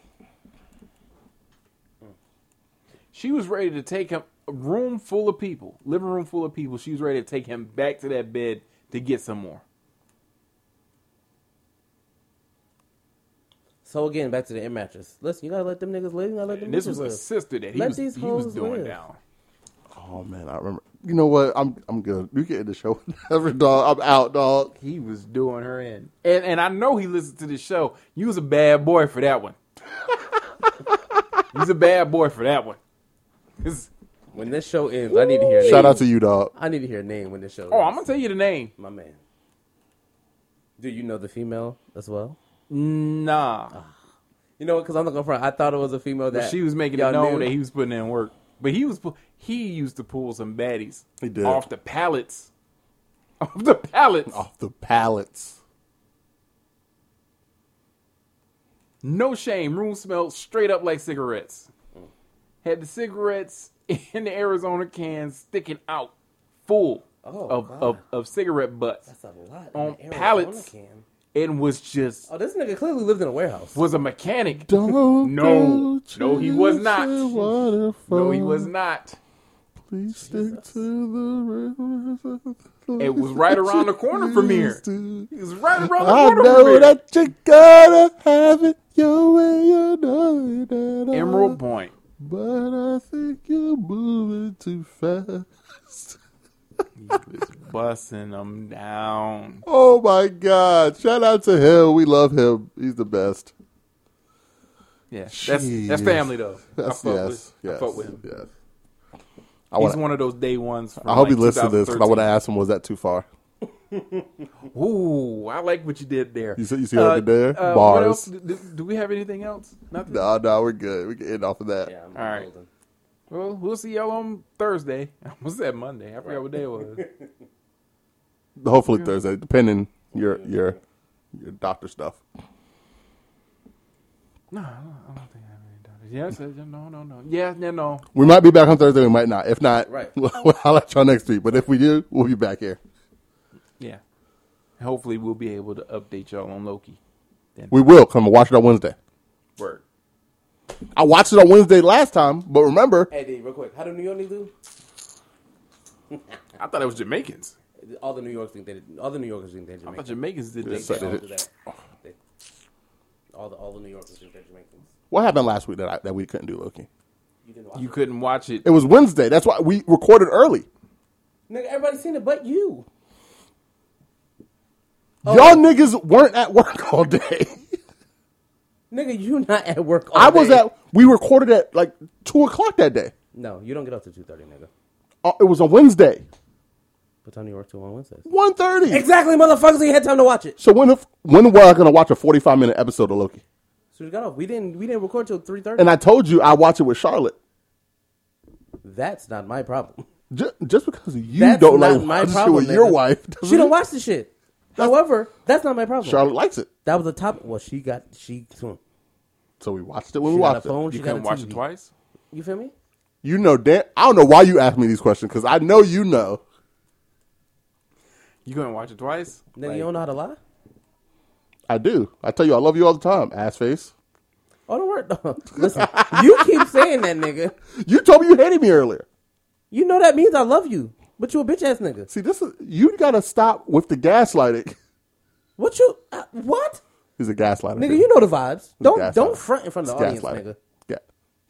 She was ready to take him a room full of people, living room full of people. She was ready to take him back to that bed to get some more. So again, back to the air mattress. Listen, you gotta let them niggas live. You gotta let them And this bitches was a sister that he Let was these he was doing live. down. Oh man, I remember. You know what? I'm I'm good. You get in the show, whatever, dog. I'm out, dog. He was doing her in, and and I know he listened to the show. You was a bad boy for that one. He's a bad boy for that one. 'Cause- When this show ends, I need to hear. A Shout out to you, dog. I need to hear a name when this show. oh, I'm gonna tell you the name. my man. Do you know the female as well? Nah, ah. You know what? Because I'm not gonna front. I thought it was a female but that she was making y'all it known knew. that he was putting in work. But he was he used to pull some baddies. He did. off the pallets, off the pallets. Off the pallets. No shame. Room smelled straight up like cigarettes. Had the cigarettes in the Arizona cans sticking out full Oh, of, of, of cigarette butts. That's a lot on in the Arizona pallets. Can. And was just Oh, this nigga clearly lived in a warehouse. was a mechanic. Don't No. go No, he was not. the waterfall. No, he was not. Please stick to the rivers. It was right around the corner from here. It was right around the I corner from know here. that you gotta have it your way. You know that I- Emerald Point. But I think you're moving too fast. He busting them down. Oh my God! Shout out to him. We love him. He's the best. Yeah, that's that's family though. That's, I fuck yes, with, yes, I fuck with him. yes. I, He's wanna, one of those day ones. From I hope like he listens to this because I 2013. want to ask him, was that too far? Ooh, I like what you did there. You see- you see what I did there? uh, Bars. What else? Do, do- do we have anything else? Nothing. No, no, we're good. We can end off of that. Yeah, All right. golden. Well, we'll see y'all on Thursday. I almost said Monday. I forgot what day it was. Hopefully Thursday, depending your your your doctor stuff. no, I don't, I don't think I have any doctors. Yes, no, no, no. Yeah, no, no. We might be back on Thursday. We might not. If not, Right. I'll let y'all next week. But if we do, we'll be back here. Yeah. Hopefully, we'll be able to update y'all on Loki. Then We will come and watch it on Wednesday. word. I watched it on Wednesday last time, but remember, Hey, D, real quick. How do New York do? I thought it was Jamaicans. All the New Yorkers think they. All the New Yorkers think they're I thought Jamaican. Jamaicans did They, this. so they all did do that. They, all the all the New Yorkers think they're Jamaicans. what happened last week that I, that we couldn't do Loki? You didn't watch You it. couldn't watch it. It was Wednesday. That's why we recorded early. Nigga, everybody seen it, but you. Y'all niggas weren't at work all day. Nigga, you not at work. All I was day. at. We recorded at like two o'clock that day. No, you don't get up to two thirty, nigga. Uh, it was a Wednesday, What time do you work till on Wednesdays? one thirty. Exactly, motherfuckers. You had time to watch it. So when if, when were I gonna watch a forty five minute episode of Loki? So we got off. We didn't. We didn't record till three thirty. And I told you I watch it with Charlotte. That's not my problem. Just, just because you That's don't not like my watching shit problem. with your nigga. wife, She don't watch the shit. However, that's not my problem. Charlotte likes it, That was the top. Well, she got she. She so we watched it when we got a watched it. phone. You She got a couldn't watch TV. it twice. You feel me? You know, Dan. I don't know why you asked me these questions because I know you know. You couldn't watch it twice. Nigga, Like, you don't know how to lie. I do. I tell you, I love you all the time, ass face. Oh, don't worry. No. Listen, you keep saying that, nigga. You told me you hated me earlier. You know that means I love you, but you a bitch ass nigga. See, this is you gotta stop with the gaslighting. What you? Uh, what? He's a gaslighter. Nigga, you know the vibes. Don't gaslighter. don't front in front of the It's audience, nigga. Yeah.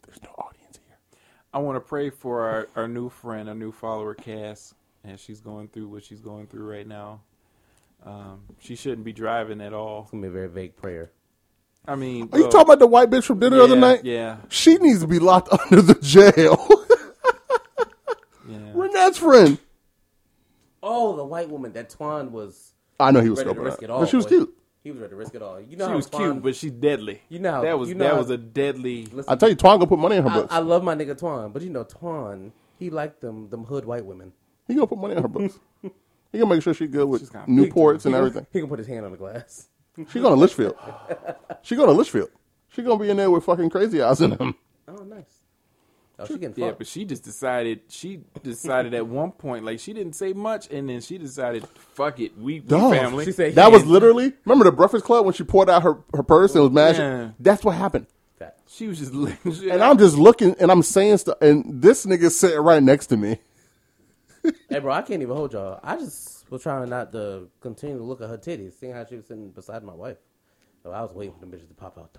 There's no audience here. I want to pray for our, our new friend, our new follower, Cass, as she's going through what she's going through right now. Um, she shouldn't be driving at all. It's gonna be a very vague prayer. I mean, Are you well, talking about the white bitch from dinner the other night? Yeah, She needs to be locked under the jail. yeah. Renat's friend. Oh, the white woman that Twan was I know he was ready to scoping risk her. it all. But she was cute. He was ready to risk it all. You know She was Twan- cute, but she's deadly. You know how- that was you know that how- was a deadly. Listen, I tell you, Twan gonna put money in her I, books. I love my nigga Twan, but you know Twan, he liked them them hood white women. He gonna put money in her books. he gonna make sure she good with She's got- Newports and He gonna- everything. He can put his hand on the glass. She going to Litchfield. she going to Litchfield. She gonna be in there with fucking crazy eyes in them. Oh, nice. Oh, she getting Yeah, fucked. but she just decided. She decided at one point, like she didn't say much, and then she decided, "Fuck it, we, we Dog. family." She said That was ain't- literally remember the Breakfast Club when she poured out her, her purse and was mashing. Yeah. That's what happened. That. she was just, legit- And I'm just looking and I'm saying stuff, and this nigga sitting right next to me. Hey, bro, I can't even hold y'all. I just was trying not to continue to look at her titties, seeing how she was sitting beside my wife. So I was waiting for the bitches to pop out.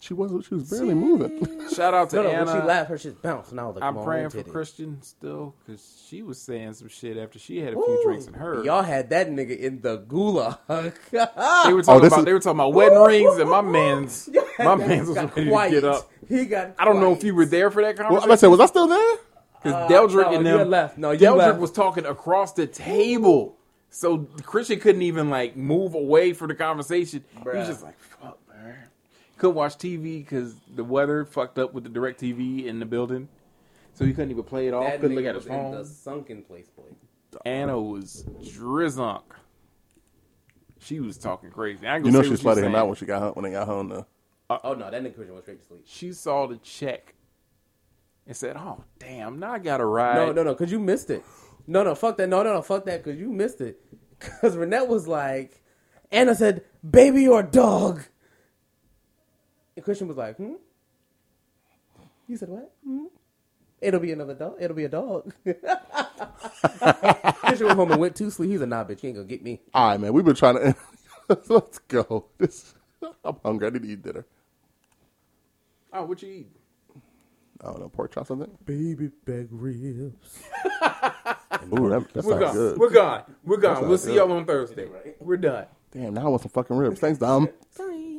She wasn't. she was barely moving. shout out to No, no, Anna. when she laughed, her shit bounced, and I was like, I'm praying for. Christian still because she was saying some shit after she had a few drinks in her. Y'all had that nigga in the gulag. they were Oh, talking this about is- they were talking about wedding rings, and my man's my man's was got ready quiet. to get up. He got. I don't know if you were there for that well, conversation. I said, was I still there? Because uh, Deldrick no, and you them left. No, Deldrick left. was talking across the table, so Christian couldn't even like move away for the conversation. He was just like, "Fuck, man." Couldn't watch TV because the weather fucked up with the DirecTV in the building, so he couldn't even play it off. That couldn't look at his was in phone. the sunken place, boy. Anna was drizzunk. She was talking crazy. I You know say she what was letting saying. him out when she got home, when they got home. Though. Oh no, that nigga Christian went straight to sleep. She saw the check and said, "Oh damn, now I got to ride." No, no, no, because you missed it. No, no, fuck that. No, no, no, fuck that, because you missed it. Because Renette was like, Anna said, baby or dog? And Christian was like, hmm? You said what? Hmm? It'll be another dog. It'll be a dog. Christian went home and went to sleep. He's a nah, bitch. You ain't gonna get me. All right, man. We've been trying to. Let's go. This, I'm hungry. I need to eat dinner. Oh, what you eat? I don't know, pork chop something. Baby back ribs. Ooh, that, that We're sounds gone. good. We're gone. We're gone. sounds We'll see good. y'all on Thursday. We're done. Damn, now I want some fucking ribs. Thanks, Dom. Thank